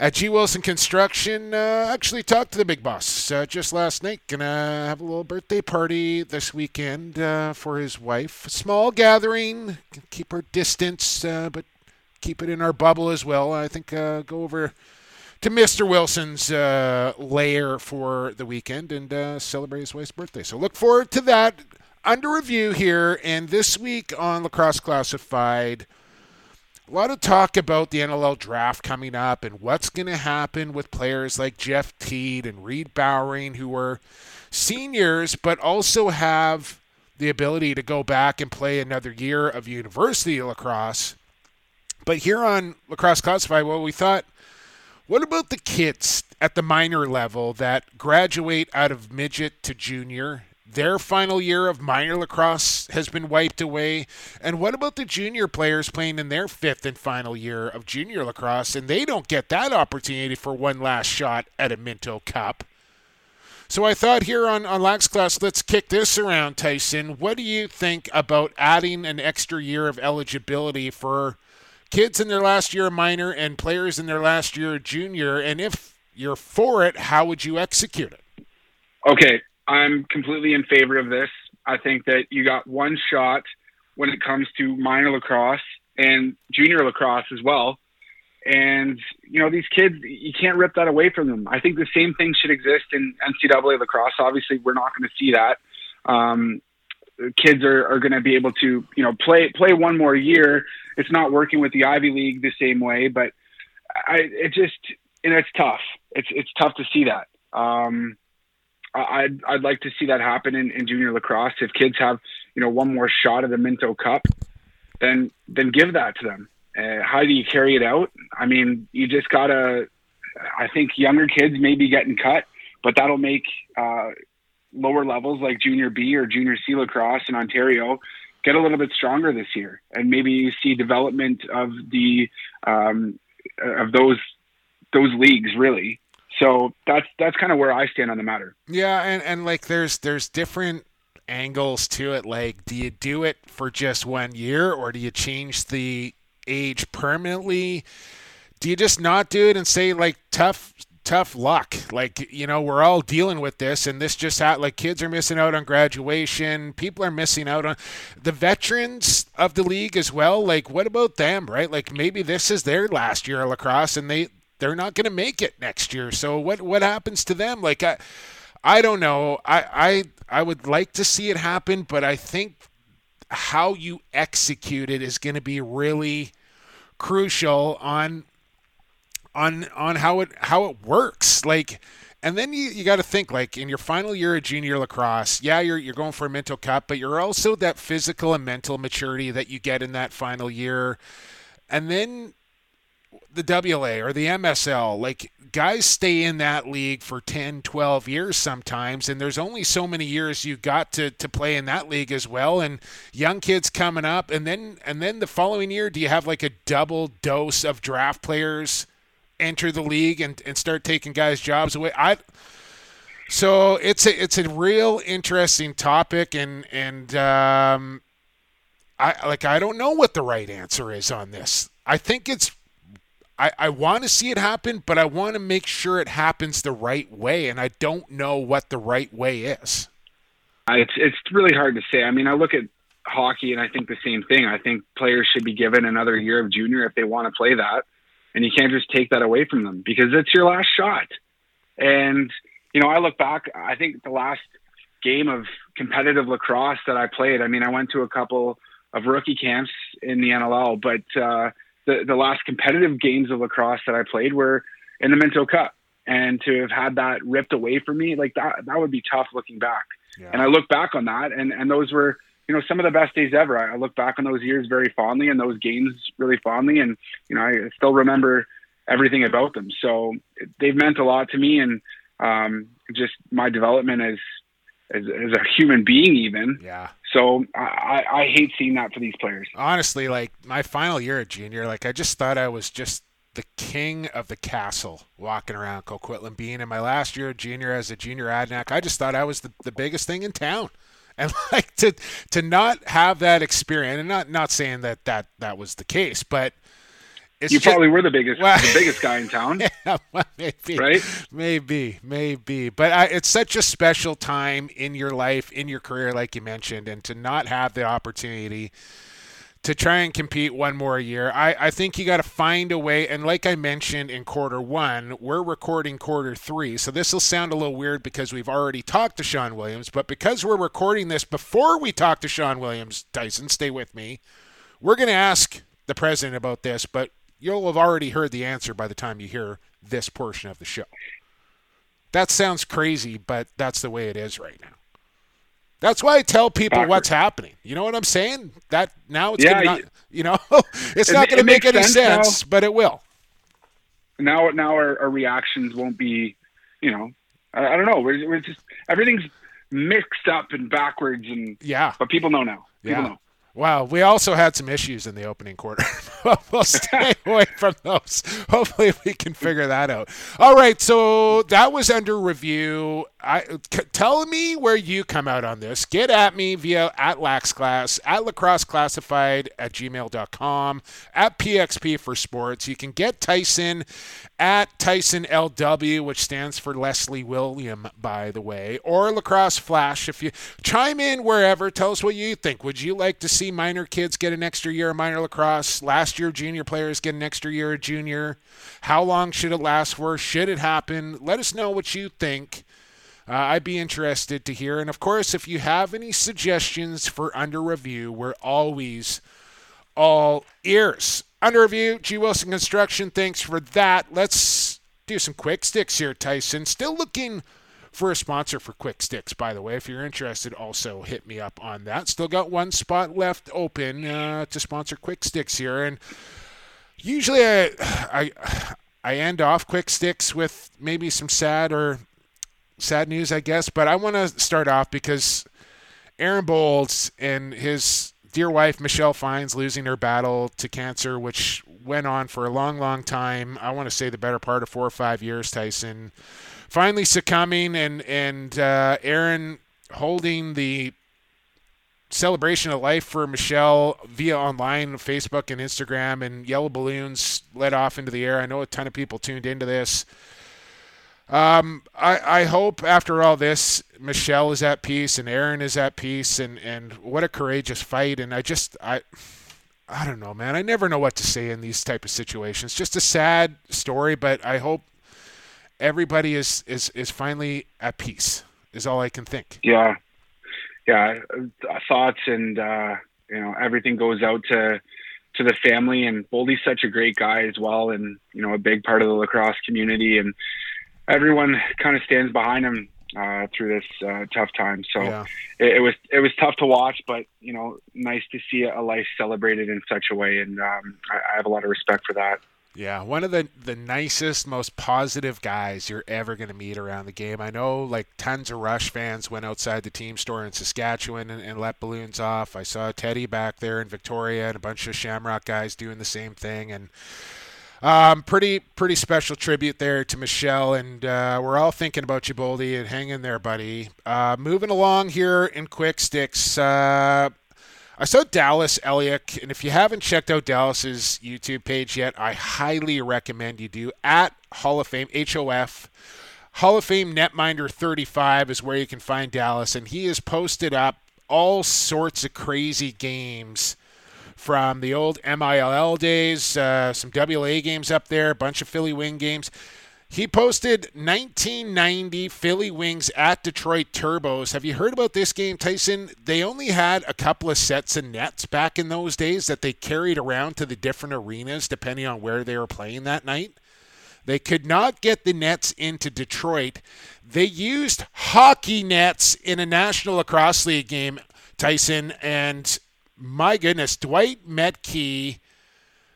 At G. Wilson Construction, uh, actually talked to the big boss uh, just last night. Gonna have a little birthday party this weekend uh, for his wife. A small gathering, keep our distance, uh, but keep it in our bubble as well. I think uh, go over to Mr. Wilson's lair for the weekend and celebrate his wife's birthday. So look forward to that. Under review here, and this week on Lacrosse Classified, a lot of talk about the NLL draft coming up and what's going to happen with players like Jeff Teat and Reid Bowering, who are seniors but also have the ability to go back and play another year of university lacrosse. But here on Lacrosse Classified, well, we thought, what about the kids at the minor level that graduate out of midget to junior? Their final year of minor lacrosse has been wiped away. And what about the junior players playing in their fifth and final year of junior lacrosse? And they don't get that opportunity for one last shot at a Minto Cup. So I thought here on, on Lax Class, let's kick this around, Tyson. What do you think about adding an extra year of eligibility for kids in their last year of minor and players in their last year of junior? And if you're for it, how would you execute it? Okay, I'm completely in favor of this. I think that you got one shot when it comes to minor lacrosse and junior lacrosse as well. And, you know, these kids, you can't rip that away from them. I think the same thing should exist in NCAA lacrosse. Obviously, we're not going to see that. Um, kids are, are going to be able to, you know, play play one more year. It's not working with the Ivy League the same way, but I it just and it's tough. It's it's tough to see that. Um, I'd I'd like to see that happen in, in junior lacrosse. If kids have you know one more shot at the Minto Cup, then then give that to them. Uh, how do you carry it out? I mean, you just gotta. I think younger kids may be getting cut, but that'll make uh, lower levels like junior B or junior C lacrosse in Ontario get a little bit stronger this year, and maybe you see development of the um, of those those leagues really. So that's that's kind of where I stand on the matter. Yeah, and and like there's there's different angles to it. Like, do you do it for just one year, or do you change the age permanently? Do you just not do it and say like tough tough luck. Like, you know, we're all dealing with this, and this just had like kids are missing out on graduation. People are missing out on the veterans of the league as well. Like, what about them, right? Like, maybe this is their last year of lacrosse, and they they're not going to make it next year. So what what happens to them? Like, I I don't know. I I I would like to see it happen, but I think how you execute it is going to be really crucial on on on how it how it works. Like And then you, you got to think like in your final year of junior lacrosse, yeah, you're you're going for a Minto Cup, but you're also that physical and mental maturity that you get in that final year. And then the WLA or the MSL, like guys stay in that league for 10, 12 years sometimes, and there's only so many years you got to, to play in that league as well. And young kids coming up, and then and then the following year, do you have like a double dose of draft players enter the league and, and start taking guys' jobs away? I so it's a it's a real interesting topic, and and um, I like I don't know what the right answer is on this. I think it's I, I want to see it happen, but I want to make sure it happens the right way, and I don't know what the right way is. It's it's really hard to say. I mean, I look at hockey and I think the same thing. I think players should be given another year of junior if they want to play that, and you can't just take that away from them because it's your last shot. And you know, I look back. I think the last game of competitive lacrosse that I played. I mean, I went to a couple of rookie camps in the NLL, but uh, the the last competitive games of lacrosse that I played were in the Minto Cup, and to have had that ripped away from me, like that that would be tough looking back. Yeah. And I look back on that, and and those were you know some of the best days ever. I, I look back on those years very fondly, and those games really fondly, and you know I still remember everything about them. So they've meant a lot to me, and um, just my development as as, as a human being, even. Yeah. So I, I hate seeing that for these players. Honestly, like my final year at junior, like I just thought I was just the king of the castle walking around Coquitlam being in my last year of junior as a junior Adanac. I just thought I was the, the biggest thing in town. And like to to not have that experience and not not saying that that that was the case, but it's you just, probably were the biggest, well, the biggest guy in town. Yeah, well, maybe, right? Maybe, maybe. But I, it's such a special time in your life, in your career, like you mentioned, and to not have the opportunity to try and compete one more year, I, I think you got to find a way. And like I mentioned in quarter one, we're recording quarter three, so this will sound a little weird because we've already talked to Sean Williams. But because we're recording this before we talk to Sean Williams, Tyson, stay with me. We're going to ask the president about this, but you'll have already heard the answer by the time you hear this portion of the show. That sounds crazy, but that's the way it is right now. That's why I tell people what's happening. You know what I'm saying? That now it's yeah, not, you know, it's not going to make any sense, now. but it will. Now, now our, our, reactions won't be, you know, I, I don't know. We're, we're, just everything's mixed up and backwards, and yeah, but people know now. People yeah. know. Wow, we also had some issues in the opening quarter. we'll stay away from those. Hopefully, we can figure that out. All right, so that was under review. I, c- tell me where you come out on this. Get at me via at LaxClass, at lacrosse classified at gmail.com, at PXP for sports. You can get Tyson at Tyson LW, which stands for Leslie William, by the way, or Lacrosse Flash. If you chime in wherever, tell us what you think. Would you like to see minor kids get an extra year of minor lacrosse? Last year, junior players get an extra year of junior? How long should it last for? Should it happen? Let us know what you think. Uh, I'd be interested to hear. And of course, if you have any suggestions for under review, we're always all ears. Under review, G. Wilson Construction. Thanks for that. Let's do some quick sticks here, Tyson. Still looking for a sponsor for Quick Sticks, by the way. If you're interested, also hit me up on that. Still got one spot left open uh, to sponsor Quick Sticks here, and usually I, I I end off Quick Sticks with maybe some sad or sad news, I guess. But I want to start off because Aaron Bolds and his dear wife Michelle Fines losing her battle to cancer, which went on for a long, long time. I want to say the better part of four or five years. Tyson finally succumbing, and and uh, Aaron holding the celebration of life for Michelle via online, Facebook and Instagram, and yellow balloons let off into the air. I know a ton of people tuned into this. Um, I, I hope after all this, Michelle is at peace and Aaron is at peace, and, and what a courageous fight. And I just, I, I don't know, man. I never know what to say in these type of situations. Just a sad story, but I hope everybody is is is finally at peace. Is all I can think. Yeah, yeah. Thoughts and uh, you know everything goes out to to the family. And Boldy's such a great guy as well, and you know a big part of the lacrosse community. And everyone kind of stands behind him uh, through this uh, tough time. So Yeah. it, it was it was tough to watch, but you know, nice to see a life celebrated in such a way, and um, I, I have a lot of respect for that. Yeah, one of the the nicest, most positive guys you're ever going to meet around the game. I know, like tons of Rush fans went outside the team store in Saskatchewan and, and let balloons off. I saw Teddy back there in Victoria and a bunch of Shamrock guys doing the same thing, and um, pretty pretty special tribute there to Michelle, and uh, we're all thinking about you, Boldy, and hang in there, buddy. Uh, moving along here in quick sticks. Uh, I saw Dallas Elliott, and if you haven't checked out Dallas's YouTube page yet, I highly recommend you do. At Hall of Fame, HOF, Hall of Fame Netminder 35 is where you can find Dallas, and he has posted up all sorts of crazy games from the old MILL days, uh, some WA games up there, a bunch of Philly Wing games. He posted 1990 Philly Wings at Detroit Turbos. Have you heard about this game, Tyson? They only had a couple of sets of nets back in those days that they carried around to the different arenas depending on where they were playing that night. They could not get the nets into Detroit. They used hockey nets in a National Lacrosse League game, Tyson, and my goodness, Dwight Maetche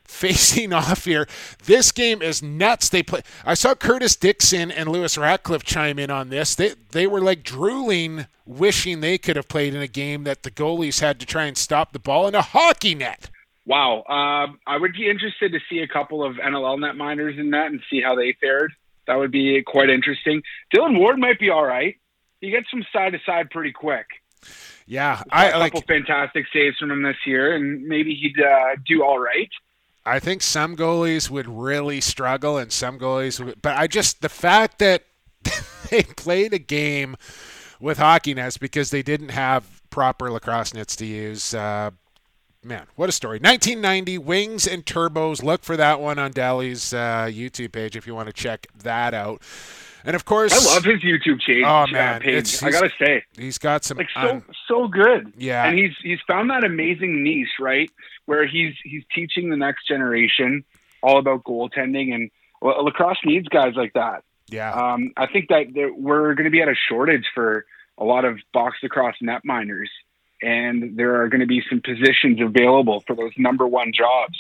facing off here. This game is nuts. They play. I saw Curtis Dickson and Lewis Ratcliffe chime in on this. They they were like drooling, wishing they could have played in a game that the goalies had to try and stop the ball in a hockey net. Wow, um, I would be interested to see a couple of NLL netminders in that and see how they fared. That would be quite interesting. Dylan Ward might be all right. He gets from side to side pretty quick. Yeah, I a like. A couple fantastic saves from him this year, and maybe he'd uh, do all right. I think some goalies would really struggle, and some goalies would. But I just the fact that they played a game with hockey nets because they didn't have proper lacrosse nets to use. Uh, man, what a story! 1990 Wings and Turbos. Look for that one on Dali's uh, YouTube page if you want to check that out. And of course, I love his YouTube page. Oh man, page. I gotta say, he's got some like so un- so good. Yeah. and he's he's found that amazing niche, right, where he's he's teaching the next generation all about goaltending, and well, lacrosse needs guys like that. yeah. Um, I think that, that we're going to be at a shortage for a lot of box lacrosse netminders, and there are going to be some positions available for those number one jobs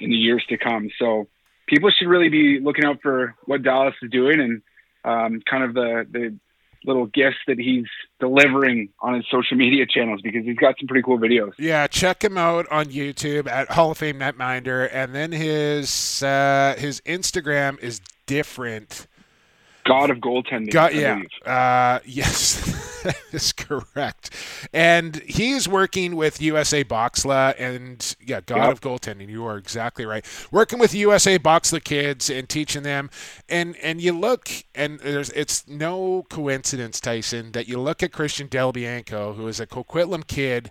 in the years to come. So people should really be looking out for what Dallas is doing and um, kind of the the little gifts that he's delivering on his social media channels because he's got some pretty cool videos. Yeah, check him out on YouTube at Hall of Fame Netminder, and then his uh, his Instagram is different. God of goaltending. God, yeah, uh, yes, that is correct. And he's working with USA Boxla, and yeah, God Yep. of goaltending. You are exactly right. Working with USA Boxla kids and teaching them, and and you look, and there's it's no coincidence, Tyson, that you look at Christian Del Bianco, who is a Coquitlam kid,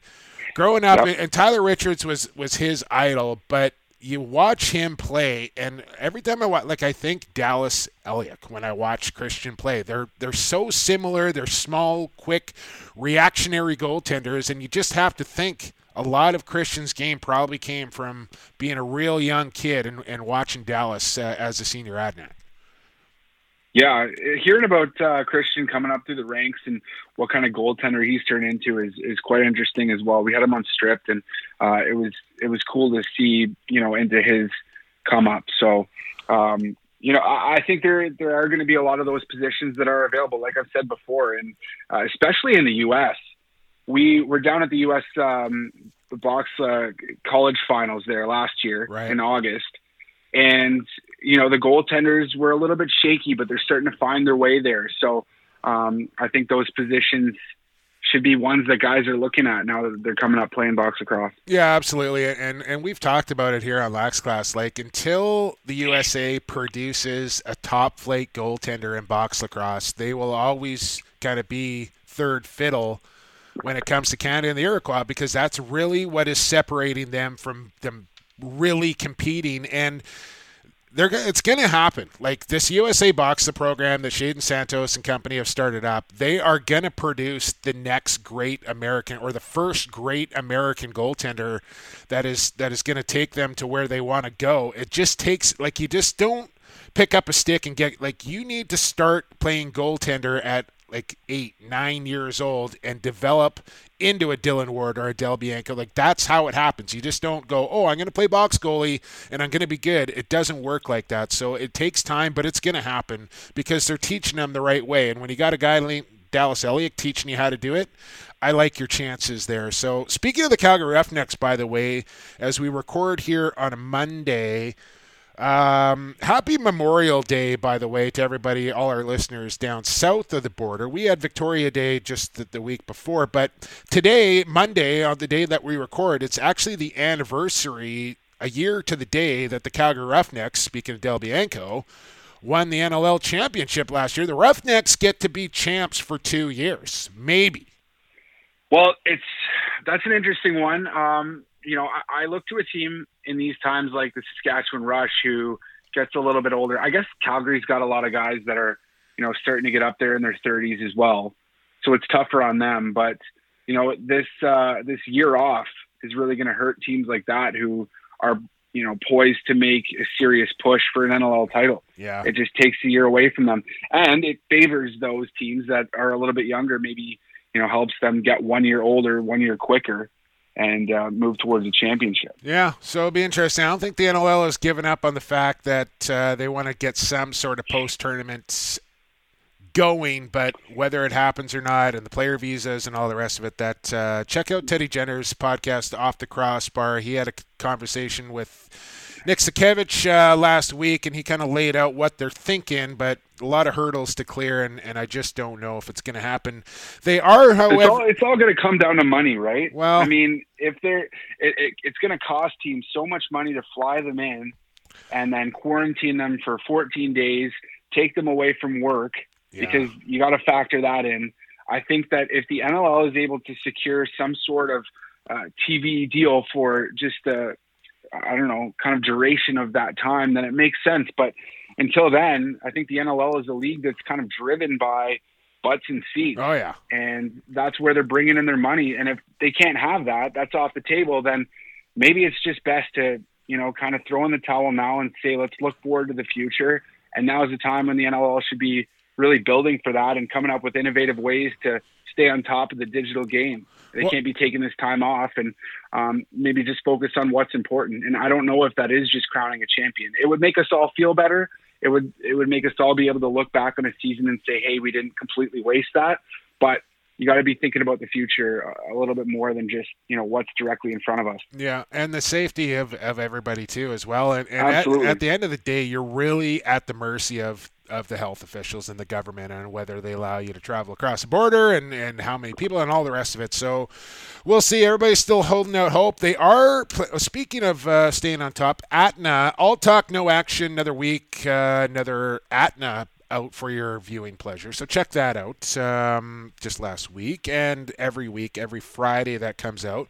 growing up, Yep. and Tyler Richards was was his idol, but you watch him play, and every time I watch, like I think Dallas Elliott when I watch Christian play, they're they're so similar. They're small, quick, reactionary goaltenders, and you just have to think a lot of Christian's game probably came from being a real young kid and, and watching Dallas uh, as a senior Adanac. Yeah, hearing about uh, Christian coming up through the ranks and what kind of goaltender he's turned into is, is quite interesting as well. We had him on stripped, and uh, it was it was cool to see you know into his come up. So um, you know I, I think there there are going to be a lot of those positions that are available, like I've said before, and uh, especially in the U.S. We were down at the U.S. Um, the box uh, college finals there last year Right. in August, and you know the goaltenders were a little bit shaky, but they're starting to find their way there. So um, I think those positions should be ones that guys are looking at now that they're coming up playing box lacrosse. Yeah, absolutely, and and we've talked about it here on Lax Class. Like until the USA produces a top flight goaltender in box lacrosse, they will always kind of be third fiddle when it comes to Canada and the Iroquois because that's really what is separating them from them really competing and they're it's going to happen. Like this USA Box, the program that Shaden Santos and company have started up, they are going to produce the next great American or the first great American goaltender that is that is going to take them to where they want to go. It just takes like you just don't pick up a stick and get like you need to start playing goaltender at like eight, nine years old and develop into a Dylan Ward or a Del Bianco. Like that's how it happens. You just don't go, oh, I'm going to play box goalie and I'm going to be good. It doesn't work like that. So it takes time, but it's going to happen because they're teaching them the right way. And when you got a guy like Dallas Elliott teaching you how to do it, I like your chances there. So speaking of the Calgary Roughnecks, by the way, as we record here on a Monday. Um, happy Memorial Day, by the way, to everybody, all our listeners down south of the border. We had Victoria Day just the, the, week before, but today, Monday, on the day that we record, it's actually the anniversary, a year to the day that the Calgary Roughnecks, speaking of Del Bianco, won the NLL championship last year. The Roughnecks get to be champs for two years, maybe. Well, it's that's an interesting one. Um, you know, I, I look to a team in these times like the Saskatchewan Rush who gets a little bit older. I guess Calgary's got a lot of guys that are, you know, starting to get up there in their 30s as well. So it's tougher on them. But you know, this uh, this year off is really going to hurt teams like that who are you know poised to make a serious push for an NLL title. Yeah, it just takes a year away from them, and it favors those teams that are a little bit younger. Maybe you know helps them get one year older, one year quicker and uh, move towards a championship. Yeah, so it'll be interesting. I don't think the NLL has given up on the fact that uh, they want to get some sort of post tournament going, but whether it happens or not, and the player visas and all the rest of it, that uh, check out Teddy Jenner's podcast, Off the Crossbar. He had a conversation with Nick Sakiewicz uh, last week, and he kind of laid out what they're thinking, but a lot of hurdles to clear, and, and I just don't know if it's going to happen. They are, however, it's all, it's all going to come down to money, right? Well, I mean, if they're, it, it, it's going to cost teams so much money to fly them in, and then quarantine them for 14 days, take them away from work yeah. because you got to factor that in. I think that if the NLL is able to secure some sort of uh, TV deal for just the I don't know, kind of duration of that time, then it makes sense. But until then, I think the NLL is a league that's kind of driven by butts and seats. Oh yeah, and that's where they're bringing in their money. And if they can't have that, that's off the table. Then maybe it's just best to you know kind of throw in the towel now and say let's look forward to the future. And now is the time when the NLL should be really building for that and coming up with innovative ways to stay on top of the digital game. They well, can't be taking this time off and um, maybe just focus on what's important. And I don't know if that is just crowning a champion. It would make us all feel better. It would it would make us all be able to look back on a season and say, hey, we didn't completely waste that. But you got to be thinking about the future a little bit more than just you know what's directly in front of us. Yeah, and the safety of, of everybody too as well. And, and at, at, the end of the day, you're really at the mercy of of the health officials and the government and whether they allow you to travel across the border and, and how many people and all the rest of it. So we'll see. Everybody's still holding out hope. They are, speaking of uh, staying on top, Atna, all talk, no action, another week, uh, another Atna out for your viewing pleasure. So check that out um, just last week and every week, every Friday that comes out.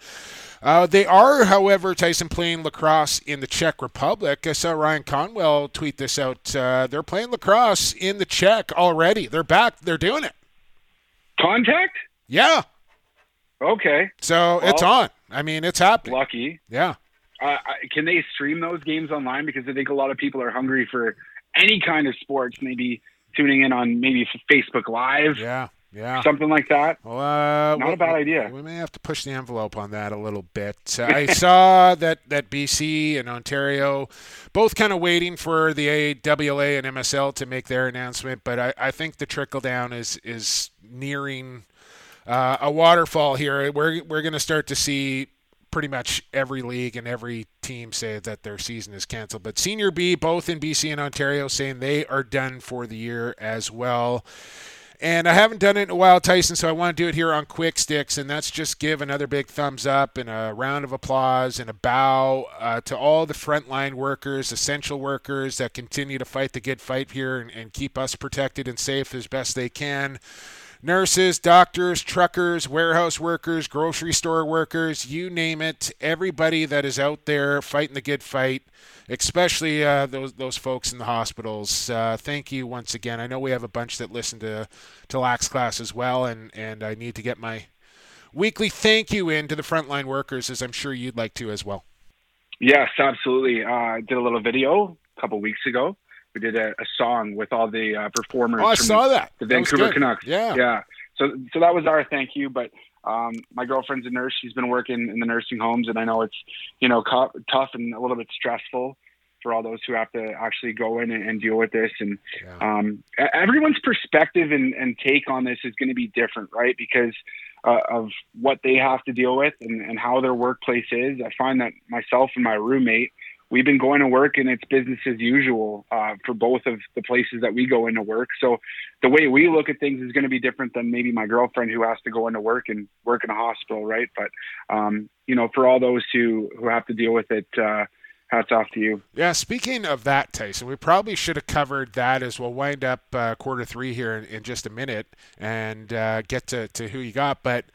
Uh, they are, however, Tyson playing lacrosse in the Czech Republic. I saw Ryan Conwell tweet this out. Uh, they're playing lacrosse in the Czech already. They're back. They're doing it. Contact? Yeah. Okay. So well, it's on. I mean, it's happening. Lucky. Yeah. Uh, can they stream those games online? Because I think a lot of people are hungry for any kind of sports, maybe tuning in on maybe Facebook Live. Yeah. Yeah. Something like that. Well, uh, Not we, a bad idea. We may have to push the envelope on that a little bit. Uh, I saw that, that BC and Ontario both kind of waiting for the AWLA and MSL to make their announcement, but I, I think the trickle down is is nearing uh, a waterfall here. We're, we're going to start to see pretty much every league and every team say that their season is canceled. But Senior B, both in BC and Ontario, saying they are done for the year as well. And I haven't done it in a while, Tyson, so I want to do it here on Quick Sticks, and that's just give another big thumbs up and a round of applause and a bow uh, to all the frontline workers, essential workers that continue to fight the good fight here and, and keep us protected and safe as best they can nurses, doctors, truckers, warehouse workers, grocery store workers, you name it. Everybody that is out there fighting the good fight, especially uh, those those folks in the hospitals. Uh, thank you once again. I know we have a bunch that listen to to Lax Class as well, and and I need to get my weekly thank you in to the frontline workers, as I'm sure you'd like to as well. Yes, absolutely. Uh, I did a little video a couple weeks ago We did a, a song with all the uh, performers. Oh, I from saw that. The Vancouver good. Canucks. Yeah. yeah. So so that was our thank you. But um, my girlfriend's a nurse. She's been working in the nursing homes, and I know it's you know cu- tough and a little bit stressful for all those who have to actually go in and, and deal with this. And um, e- everyone's perspective and, and take on this is going to be different, right? Because uh, of what they have to deal with and, and how their workplace is. I find that myself and my roommate, we've been going to work and it's business as usual uh, for both of the places that we go into work. So the way we look at things is going to be different than maybe my girlfriend who has to go into work and work in a hospital, right? But um, you know, for all those who who have to deal with it, uh, hats off to you. Yeah, speaking of that, Tyson, we probably should have covered that as we'll wind up uh, quarter three here in, in just a minute and uh, get to, to who you got. But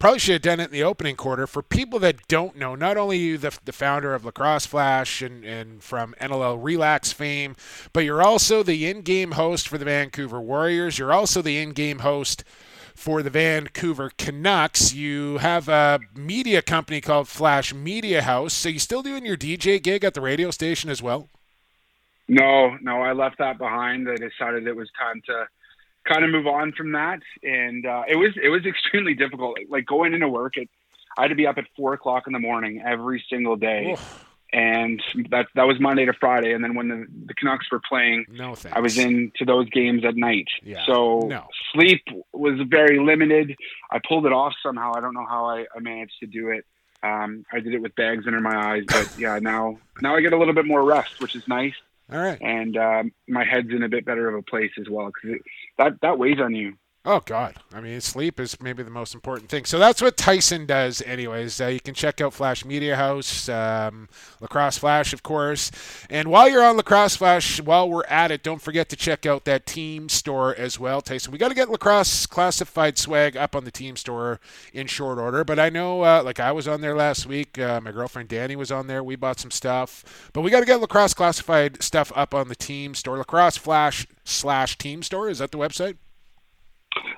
probably should have done it in the opening quarter. For people that don't know, not only you the, the founder of Lacrosse Flash and, and from NLL Relax fame, but you're also the in-game host for the Vancouver Warriors. You're also the in-game host for the Vancouver Canucks. You have a media company called Flash Media House. So you still doing your DJ gig at the radio station as well? No, no, I left that behind. I decided it was time to kind of move on from that, and uh, it was it was extremely difficult. Like going into work, it, I had to be up at four o'clock in the morning every single day, and that that was Monday to Friday. And then when the, the Canucks were playing, no thanks. I was into those games at night. Yeah, so no. sleep was very limited. I pulled it off somehow. I don't know how I, I managed to do it. Um, I did it with bags under my eyes, but yeah, now now I get a little bit more rest, which is nice. All right. And um, my head's in a bit better of a place as well because that that weighs on you. Oh God! I mean, sleep is maybe the most important thing. So that's what Tyson does, anyways. Uh, you can check out Flash Media House, um, Lacrosse Flash, of course. And while you're on Lacrosse Flash, while we're at it, don't forget to check out that Team Store as well, Tyson. We got to get Lacrosse classified swag up on the Team Store in short order. But I know, uh, like I was on there last week. Uh, my girlfriend Danny was on there. We bought some stuff, but we got to get Lacrosse classified stuff up on the Team Store. Lacrosse Flash slash Team Store is that the website?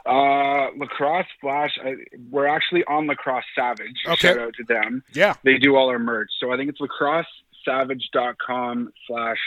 Uh, lacrosse Flash. I, we're actually on Lacrosse Savage. Okay. Shout out to them. Yeah. They do all our merch. So I think it's lacrossesavage.com slash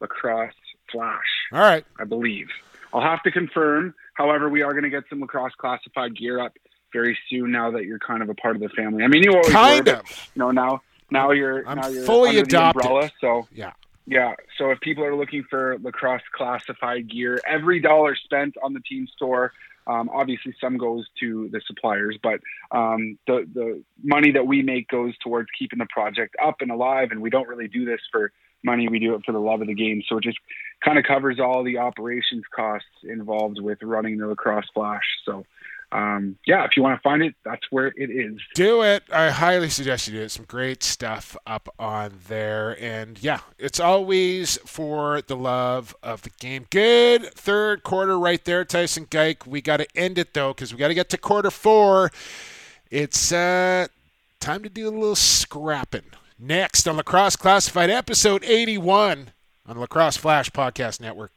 lacrosse flash. All right. I believe. I'll have to confirm. However, we are going to get some lacrosse classified gear up very soon now that you're kind of a part of the family. I mean, you always Kind were, but, of. you know, now now you're I'm now you're fully adopted. the umbrella. So Yeah. Yeah. So if people are looking for lacrosse classified gear, every dollar spent on the team store, um, obviously some goes to the suppliers, but um, the the money that we make goes towards keeping the project up and alive. And we don't really do this for money; we do it for the love of the game. So it just kind of covers all the operations costs involved with running the lacrosse flash. So. Um, yeah, if you want to find it, that's where it is. Do it. I highly suggest you do it. Some great stuff up on there. And yeah, it's always for the love of the game. Good third quarter right there, Tyson Geick. We got to end it though because we got to get to quarter four. It's uh, time to do a little scrapping. Next on Lacrosse Classified, episode 81 on the Lacrosse Flash Podcast Network.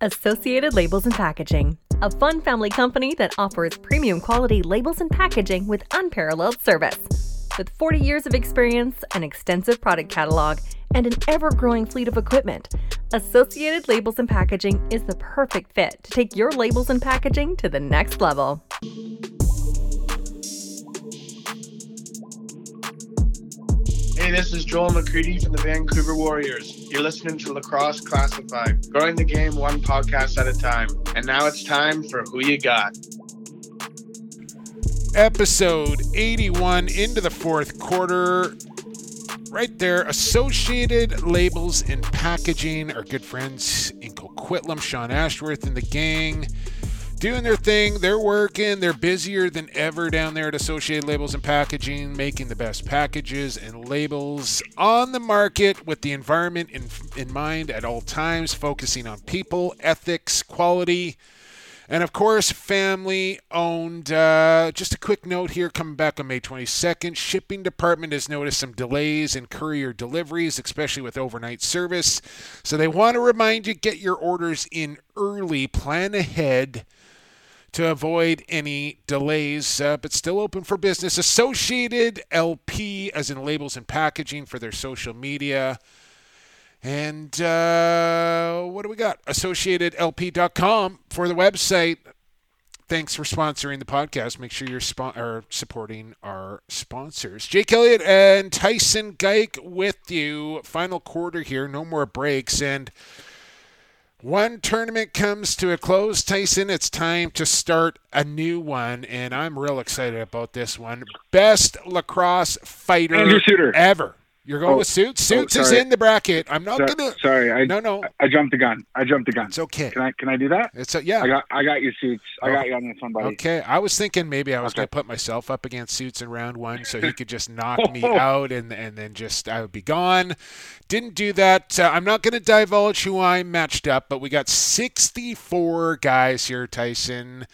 Associated Labels and Packaging, a fun family company that offers premium quality labels and packaging with unparalleled service. With 40 years of experience, an extensive product catalog, and an ever growing fleet of equipment, Associated Labels and Packaging is the perfect fit to take your labels and packaging to the next level. Hey, this is Joel McCready from the Vancouver Warriors. You're listening to Lacrosse Classified, growing the game one podcast at a time. And now it's time for Who You Got. episode 81 into the fourth quarter. Right there, Associated Labels and Packaging, our good friends in Coquitlam, Sean Ashworth and the gang, doing their thing. They're working. They're busier than ever down there at Associated Labels and Packaging, making the best packages and labels on the market with the environment in, in mind at all times, focusing on people, ethics, quality. And of course, family owned. Uh, just a quick note here coming back on May 22nd. Shipping department has noticed some delays in courier deliveries, especially with overnight service. So they want to remind you get your orders in early, plan ahead to avoid any delays, uh, but still open for business. Associated LP, as in labels and packaging for their social media. And uh, what do we got? AssociatedLP.com for the website. Thanks for sponsoring the podcast. Make sure you're or supporting our sponsors. Jake Elliott and Tyson Geick with you. Final quarter here. No more breaks. And one tournament comes to a close, Tyson. It's time to start a new one, and I'm real excited about this one. Best lacrosse fighter Andrew Suter. ever. You're going Oh, with Suits. oh, Suits is in the bracket. I'm not So- gonna. Sorry, I No, no. I jumped the gun. I jumped the gun. It's okay. Can I can I do that? It's a, yeah. I got I got you suits. I Oh. got you on this one, buddy. Okay, I was thinking maybe I was Okay. going to put myself up against Suits in round one, so he could just knock me out, and and then just I would be gone. Didn't do that. Uh, I'm not going to divulge who I matched up, but we got 64 guys here, Tyson.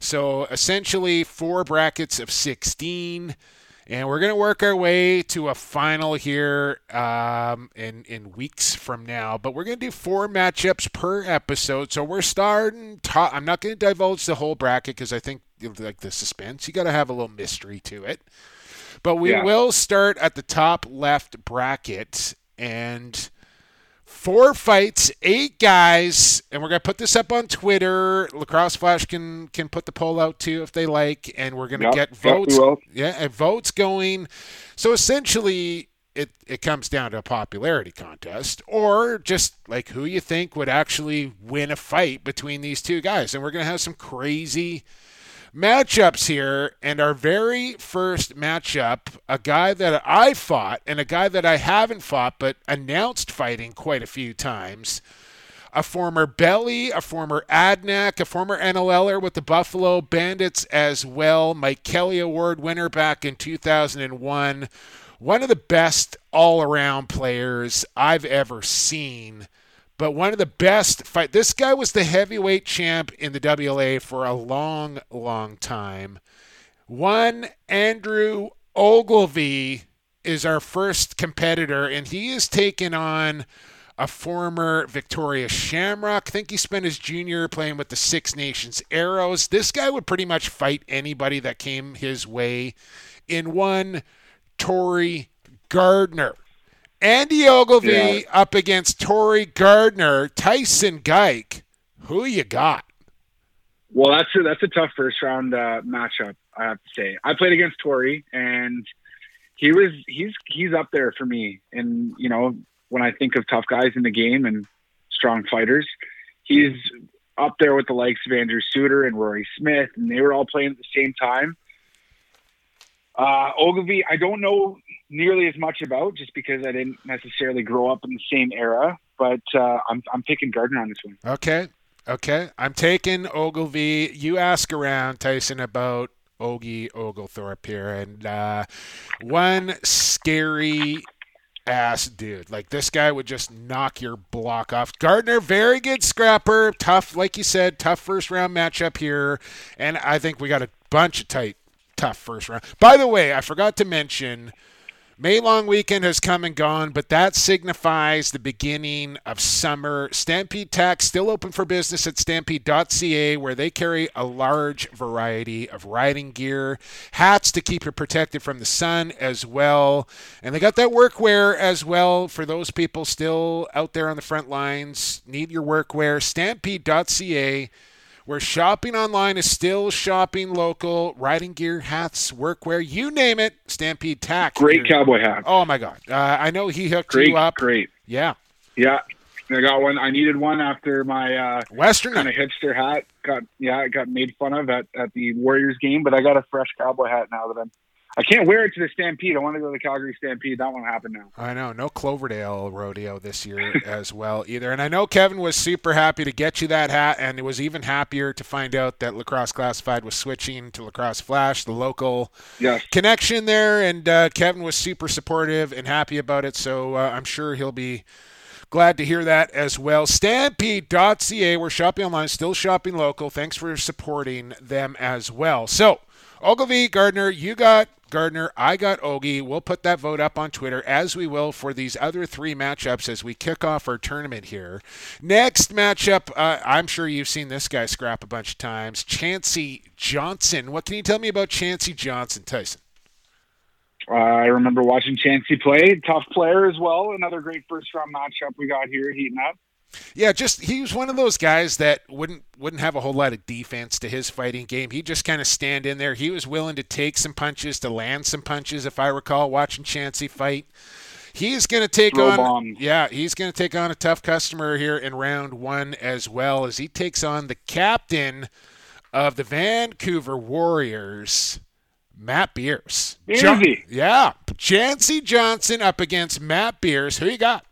So essentially four brackets of 16. And we're going to work our way to a final here um, in, in weeks from now. But we're going to do four matchups per episode. So we're starting top. I'm not going to divulge the whole bracket because I think, like the suspense, you got to have a little mystery to it. But we Yeah. will start at the top left bracket. And four fights, eight guys, and we're gonna put this up on Twitter. Lacrosse Flash can can put the poll out too if they like, and we're gonna Yep, get votes. yeah, and votes going. So essentially, it it comes down to a popularity contest, or just like who you think would actually win a fight between these two guys, and we're gonna have some crazy matchups here, and our very first matchup, a guy that I fought and a guy that I haven't fought but announced fighting quite a few times. A former Belly, a former Adanac, a former NLLer with the Buffalo Bandits as well. Mike Kelly Award winner back in 2001. One of the best all around players I've ever seen but one of the best fight. This guy was the heavyweight champ in the WLA for a long, long time. One Andrew Ogilvy is our first competitor, and he is taking on a former Victoria Shamrock. I think he spent his junior playing with the Six Nations Arrows. This guy would pretty much fight anybody that came his way. In one, Tory Gardner. Andy Ogilvy Yeah. up against Tory Gardner, Tyson Geick. Who you got? Well, that's a, that's a tough first round uh, matchup. I have to say. I played against Tori, and he was he's he's up there for me. And you know, when I think of tough guys in the game and strong fighters, he's up there with the likes of Andrew Suter and Rory Smith, and they were all playing at the same time. Uh, Ogilvy, I don't know nearly as much about just because I didn't necessarily grow up in the same era, but uh, I'm I'm picking Gardner on this one. Okay. Okay. I'm taking Ogilvy. You ask around, Tyson, about Ogie Oglethorpe here. And uh, one scary ass dude. Like this guy would just knock your block off. Gardner, very good scrapper. Tough, like you said, tough first round matchup here. And I think we got a bunch of tight, tough first round. By the way, I forgot to mention. May long weekend has come and gone, but that signifies the beginning of summer. Stampede Tack still open for business at stampede.ca, where they carry a large variety of riding gear, hats to keep you protected from the sun as well. And they got that workwear as well for those people still out there on the front lines. Need your workwear. Stampede.ca where shopping online is still shopping local. Riding gear, hats, workwear, you name it. Stampede Tack. Great cowboy hat. Oh my God! Uh, I know he hooked Great, you up. great. Yeah. Yeah, I got one. I needed one after my uh, Western kind of hipster hat got yeah, it got made fun of at, at the Warriors game. But I got a fresh cowboy hat now that I'm. I can't wear it to the Stampede. I want to go to the Calgary Stampede. That won't happen now. I know, no Cloverdale rodeo this year as well either. And I know Kevin was super happy to get you that hat, and it was even happier to find out that Lacrosse Classified was switching to Lacrosse Flash, the local Yes. connection there. And uh, Kevin was super supportive and happy about it. So uh, I'm sure he'll be glad to hear that as well. Stampede.ca, we're shopping online, still shopping local. Thanks for supporting them as well. So, Ogilvy, Gardner, you got Gardner, I got Ogie. We'll put that vote up on Twitter as we will for these other three matchups as we kick off our tournament here. Next matchup, uh, I'm sure you've seen this guy scrap a bunch of times. Chancey Johnson. What can you tell me about Chancey Johnson, Tyson? Uh, I remember watching Chancey play. Tough player as well. Another great first round matchup we got here heating up. Yeah, just he was one of those guys that wouldn't wouldn't have a whole lot of defense to his fighting game. He just kind of stand in there. He was willing to take some punches, to land some punches. If I recall watching Chancey fight, he's going to take Throw on yeah, he's going to take on a tough customer here in round one as well as he takes on the captain of the Vancouver Warriors. Matt Beers. Beersy. yeah. Chancey Johnson up against Matt Beers. Who you got?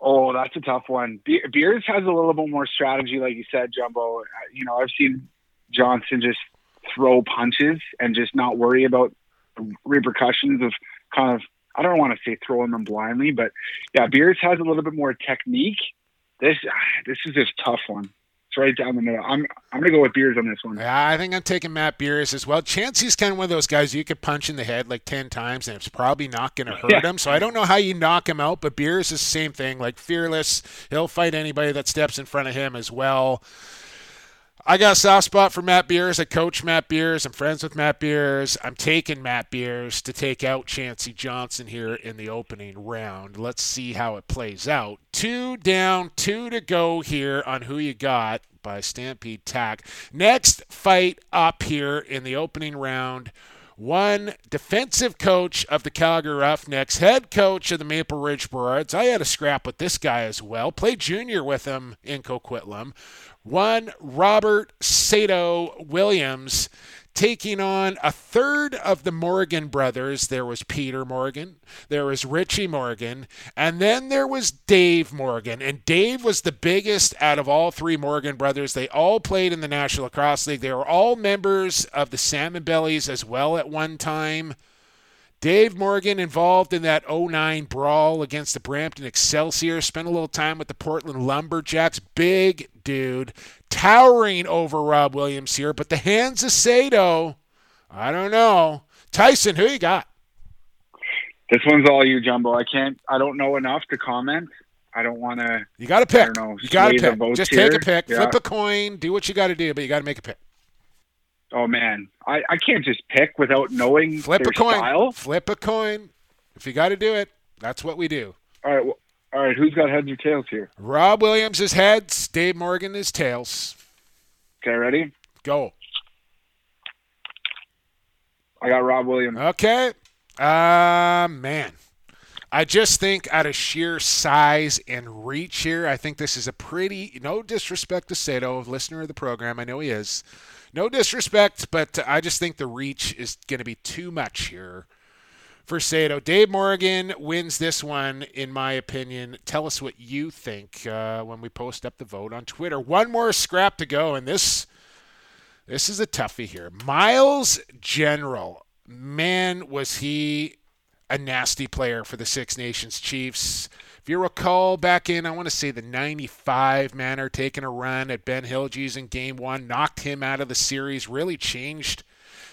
Oh, that's a tough one. Be- Beers has a little bit more strategy, like you said, Jumbo. Uh, You know, I've seen Johnson just throw punches and just not worry about repercussions of kind of. I don't want to say throwing them blindly, but yeah, Beers has a little bit more technique. This this is a tough one. It's right down the middle. I'm I'm gonna go with Beers on this one. Yeah, I think I'm taking Matt Beers as well. Chancey's kind of one of those guys you could punch in the head like 10 times and it's probably not going to hurt Yeah. him. So I don't know how you knock him out, but Beers is the same thing. Like fearless. He'll fight anybody that steps in front of him as well. I got a soft spot for Matt Beers. I coach Matt Beers. I'm friends with Matt Beers. I'm taking Matt Beers to take out Chancey Johnson here in the opening round. Let's see how it plays out. Two down, two to go here on who you got by Stampede Tack. Next fight up here in the opening round. One defensive coach of the Calgary Roughnecks, head coach of the Maple Ridge Burrards. I had a scrap with this guy as well. Played junior with him in Coquitlam. One Robert Sato Williams taking on a third of the Morgan brothers. There was Peter Morgan, there was Richie Morgan, and then there was Dave Morgan. And Dave was the biggest out of all three Morgan brothers. They all played in the National Lacrosse League. They were all members of the Salmon Bellies as well at one time. Dave Morgan involved in that 09 brawl against the Brampton Excelsior. Spent a little time with the Portland Lumberjacks. Big dude, towering over Rob Williams here. But the hands of Sato, I don't know. Tyson, who you got? This one's all you, Jumbo. I can't. I don't know enough to comment. I don't want to. You got to pick. I don't know. You got to pick. Just here. take a pick. Yeah. Flip a coin. Do what you got to do, but you got to make a pick. Oh man, I, I can't just pick without knowing Flip a coin. style. Flip a coin. If you got to do it, that's what we do. All right, well, all right. Who's got heads or tails here? Rob Williams is heads. Dave Morgan is tails. Okay, ready? Go. I got Rob Williams. Okay. Uh, man. I just think out of sheer size and reach here, I think this is a pretty, no disrespect to Sato, listener of the program. I know he is. No disrespect, but I just think the reach is going to be too much here for Sato. Dave Morgan wins this one, in my opinion. Tell us what you think uh, when we post up the vote on Twitter. One more scrap to go, and this this is a toughie here. Miles General, man, was he a nasty player for the Six Nations Chiefs. If you recall back in, I want to say the 95 manner, taking a run at Ben Hieltjes in game one, knocked him out of the series, really changed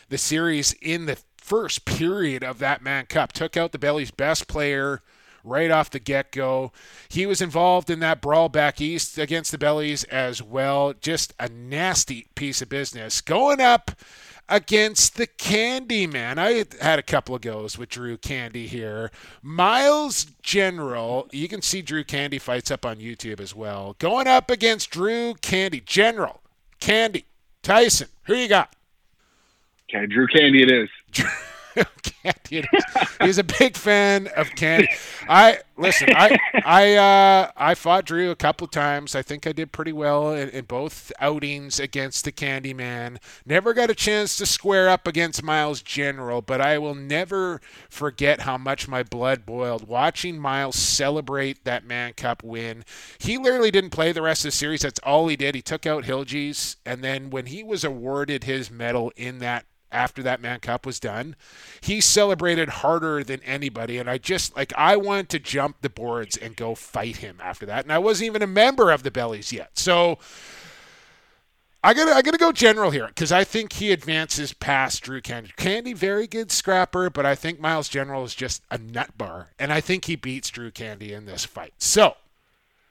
the series in the first period of that Mann Cup. Took out the Belly's best player right off the get go. He was involved in that brawl back east against the Bellies as well. Just a nasty piece of business. Going up against the Candy Man. I had a couple of goes with Drew Candy here. Miles General, you can see Drew Candy fights up on YouTube as well. Going up against Drew Candy. General, Candy, Tyson, who you got? Okay, Drew Candy. It is. Candy. He's a big fan of Candy. I listen. I I uh, I fought Drew a couple times. I think I did pretty well in, in both outings against the Candy Man. Never got a chance to square up against Miles General, but I will never forget how much my blood boiled watching Miles celebrate that Mann Cup win. He literally didn't play the rest of the series. That's all he did. He took out Hieltjes, and then when he was awarded his medal in that after that Mann Cup was done, he celebrated harder than anybody. And I just like I wanted to jump the boards and go fight him after that. And I wasn't even a member of the Bellies yet. So I gotta I gotta go general here because I think he advances past Drew Candy. Candy, very good scrapper, but I think Miles General is just a nut bar, and I think he beats Drew Candy in this fight. So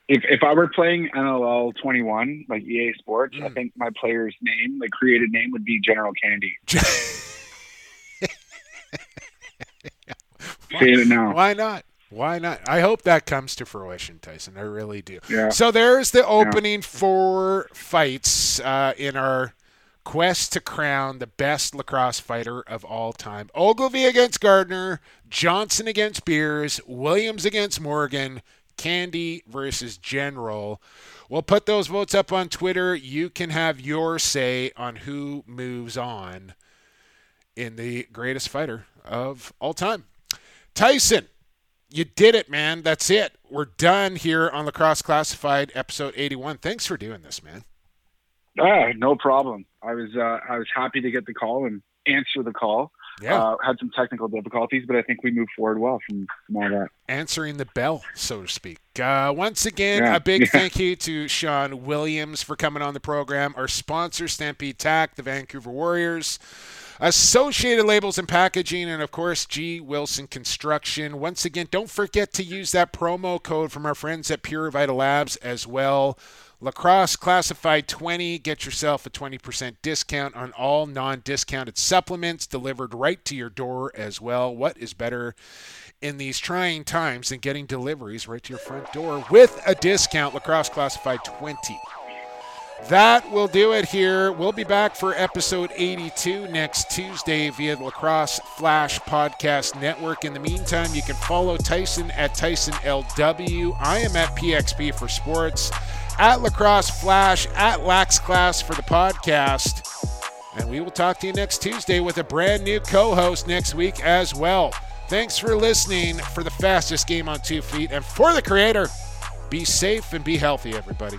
If if I were playing NLL 21 like EA Sports, Mm. I think my player's name, the created name, would be General Candy. Saying it now. Why not? Why not? I hope that comes to fruition, Tyson. I really do. Yeah. So there's the opening four fights uh, in our quest to crown the best lacrosse fighter of all time. Ogilvy against Gardner, Johnson against Beers, Williams against Morgan, Candy versus General. We'll put those votes up on Twitter. You can have your say on who moves on in the greatest fighter of all time. Tyson, you did it, man. That's it. We're done here on Lacrosse Classified, episode 81. Thanks for doing this, man. Ah, no problem. I was uh, I was happy to get the call and answer the call. Yeah. Uh, had some technical difficulties, but I think we moved forward well from, from all that. Answering the bell, so to speak. Uh, once again, Yeah. a big Yeah. thank you to Sean Williams for coming on the program. Our sponsor, Stampede Tack, the Vancouver Warriors. Associated Labels and Packaging, and of course, G. Wilson Construction. Once again, don't forget to use that promo code from our friends at Pure Vital Labs as well. Lacrosse Classified 20. Get yourself a 20% discount on all non discounted supplements delivered right to your door as well. What is better in these trying times than getting deliveries right to your front door with a discount? Lacrosse Classified 20. That will do it here. We'll be back for episode 82 next Tuesday via the Lacrosse Flash Podcast Network. In the meantime, you can follow Tyson at TysonLW. I am at PXP for Sports, at Lacrosse Flash, at Lax Class for the podcast. And we will talk to you next Tuesday with a brand new co host next week as well. Thanks for listening for the fastest game on two feet. And for the creator, be safe and be healthy, everybody.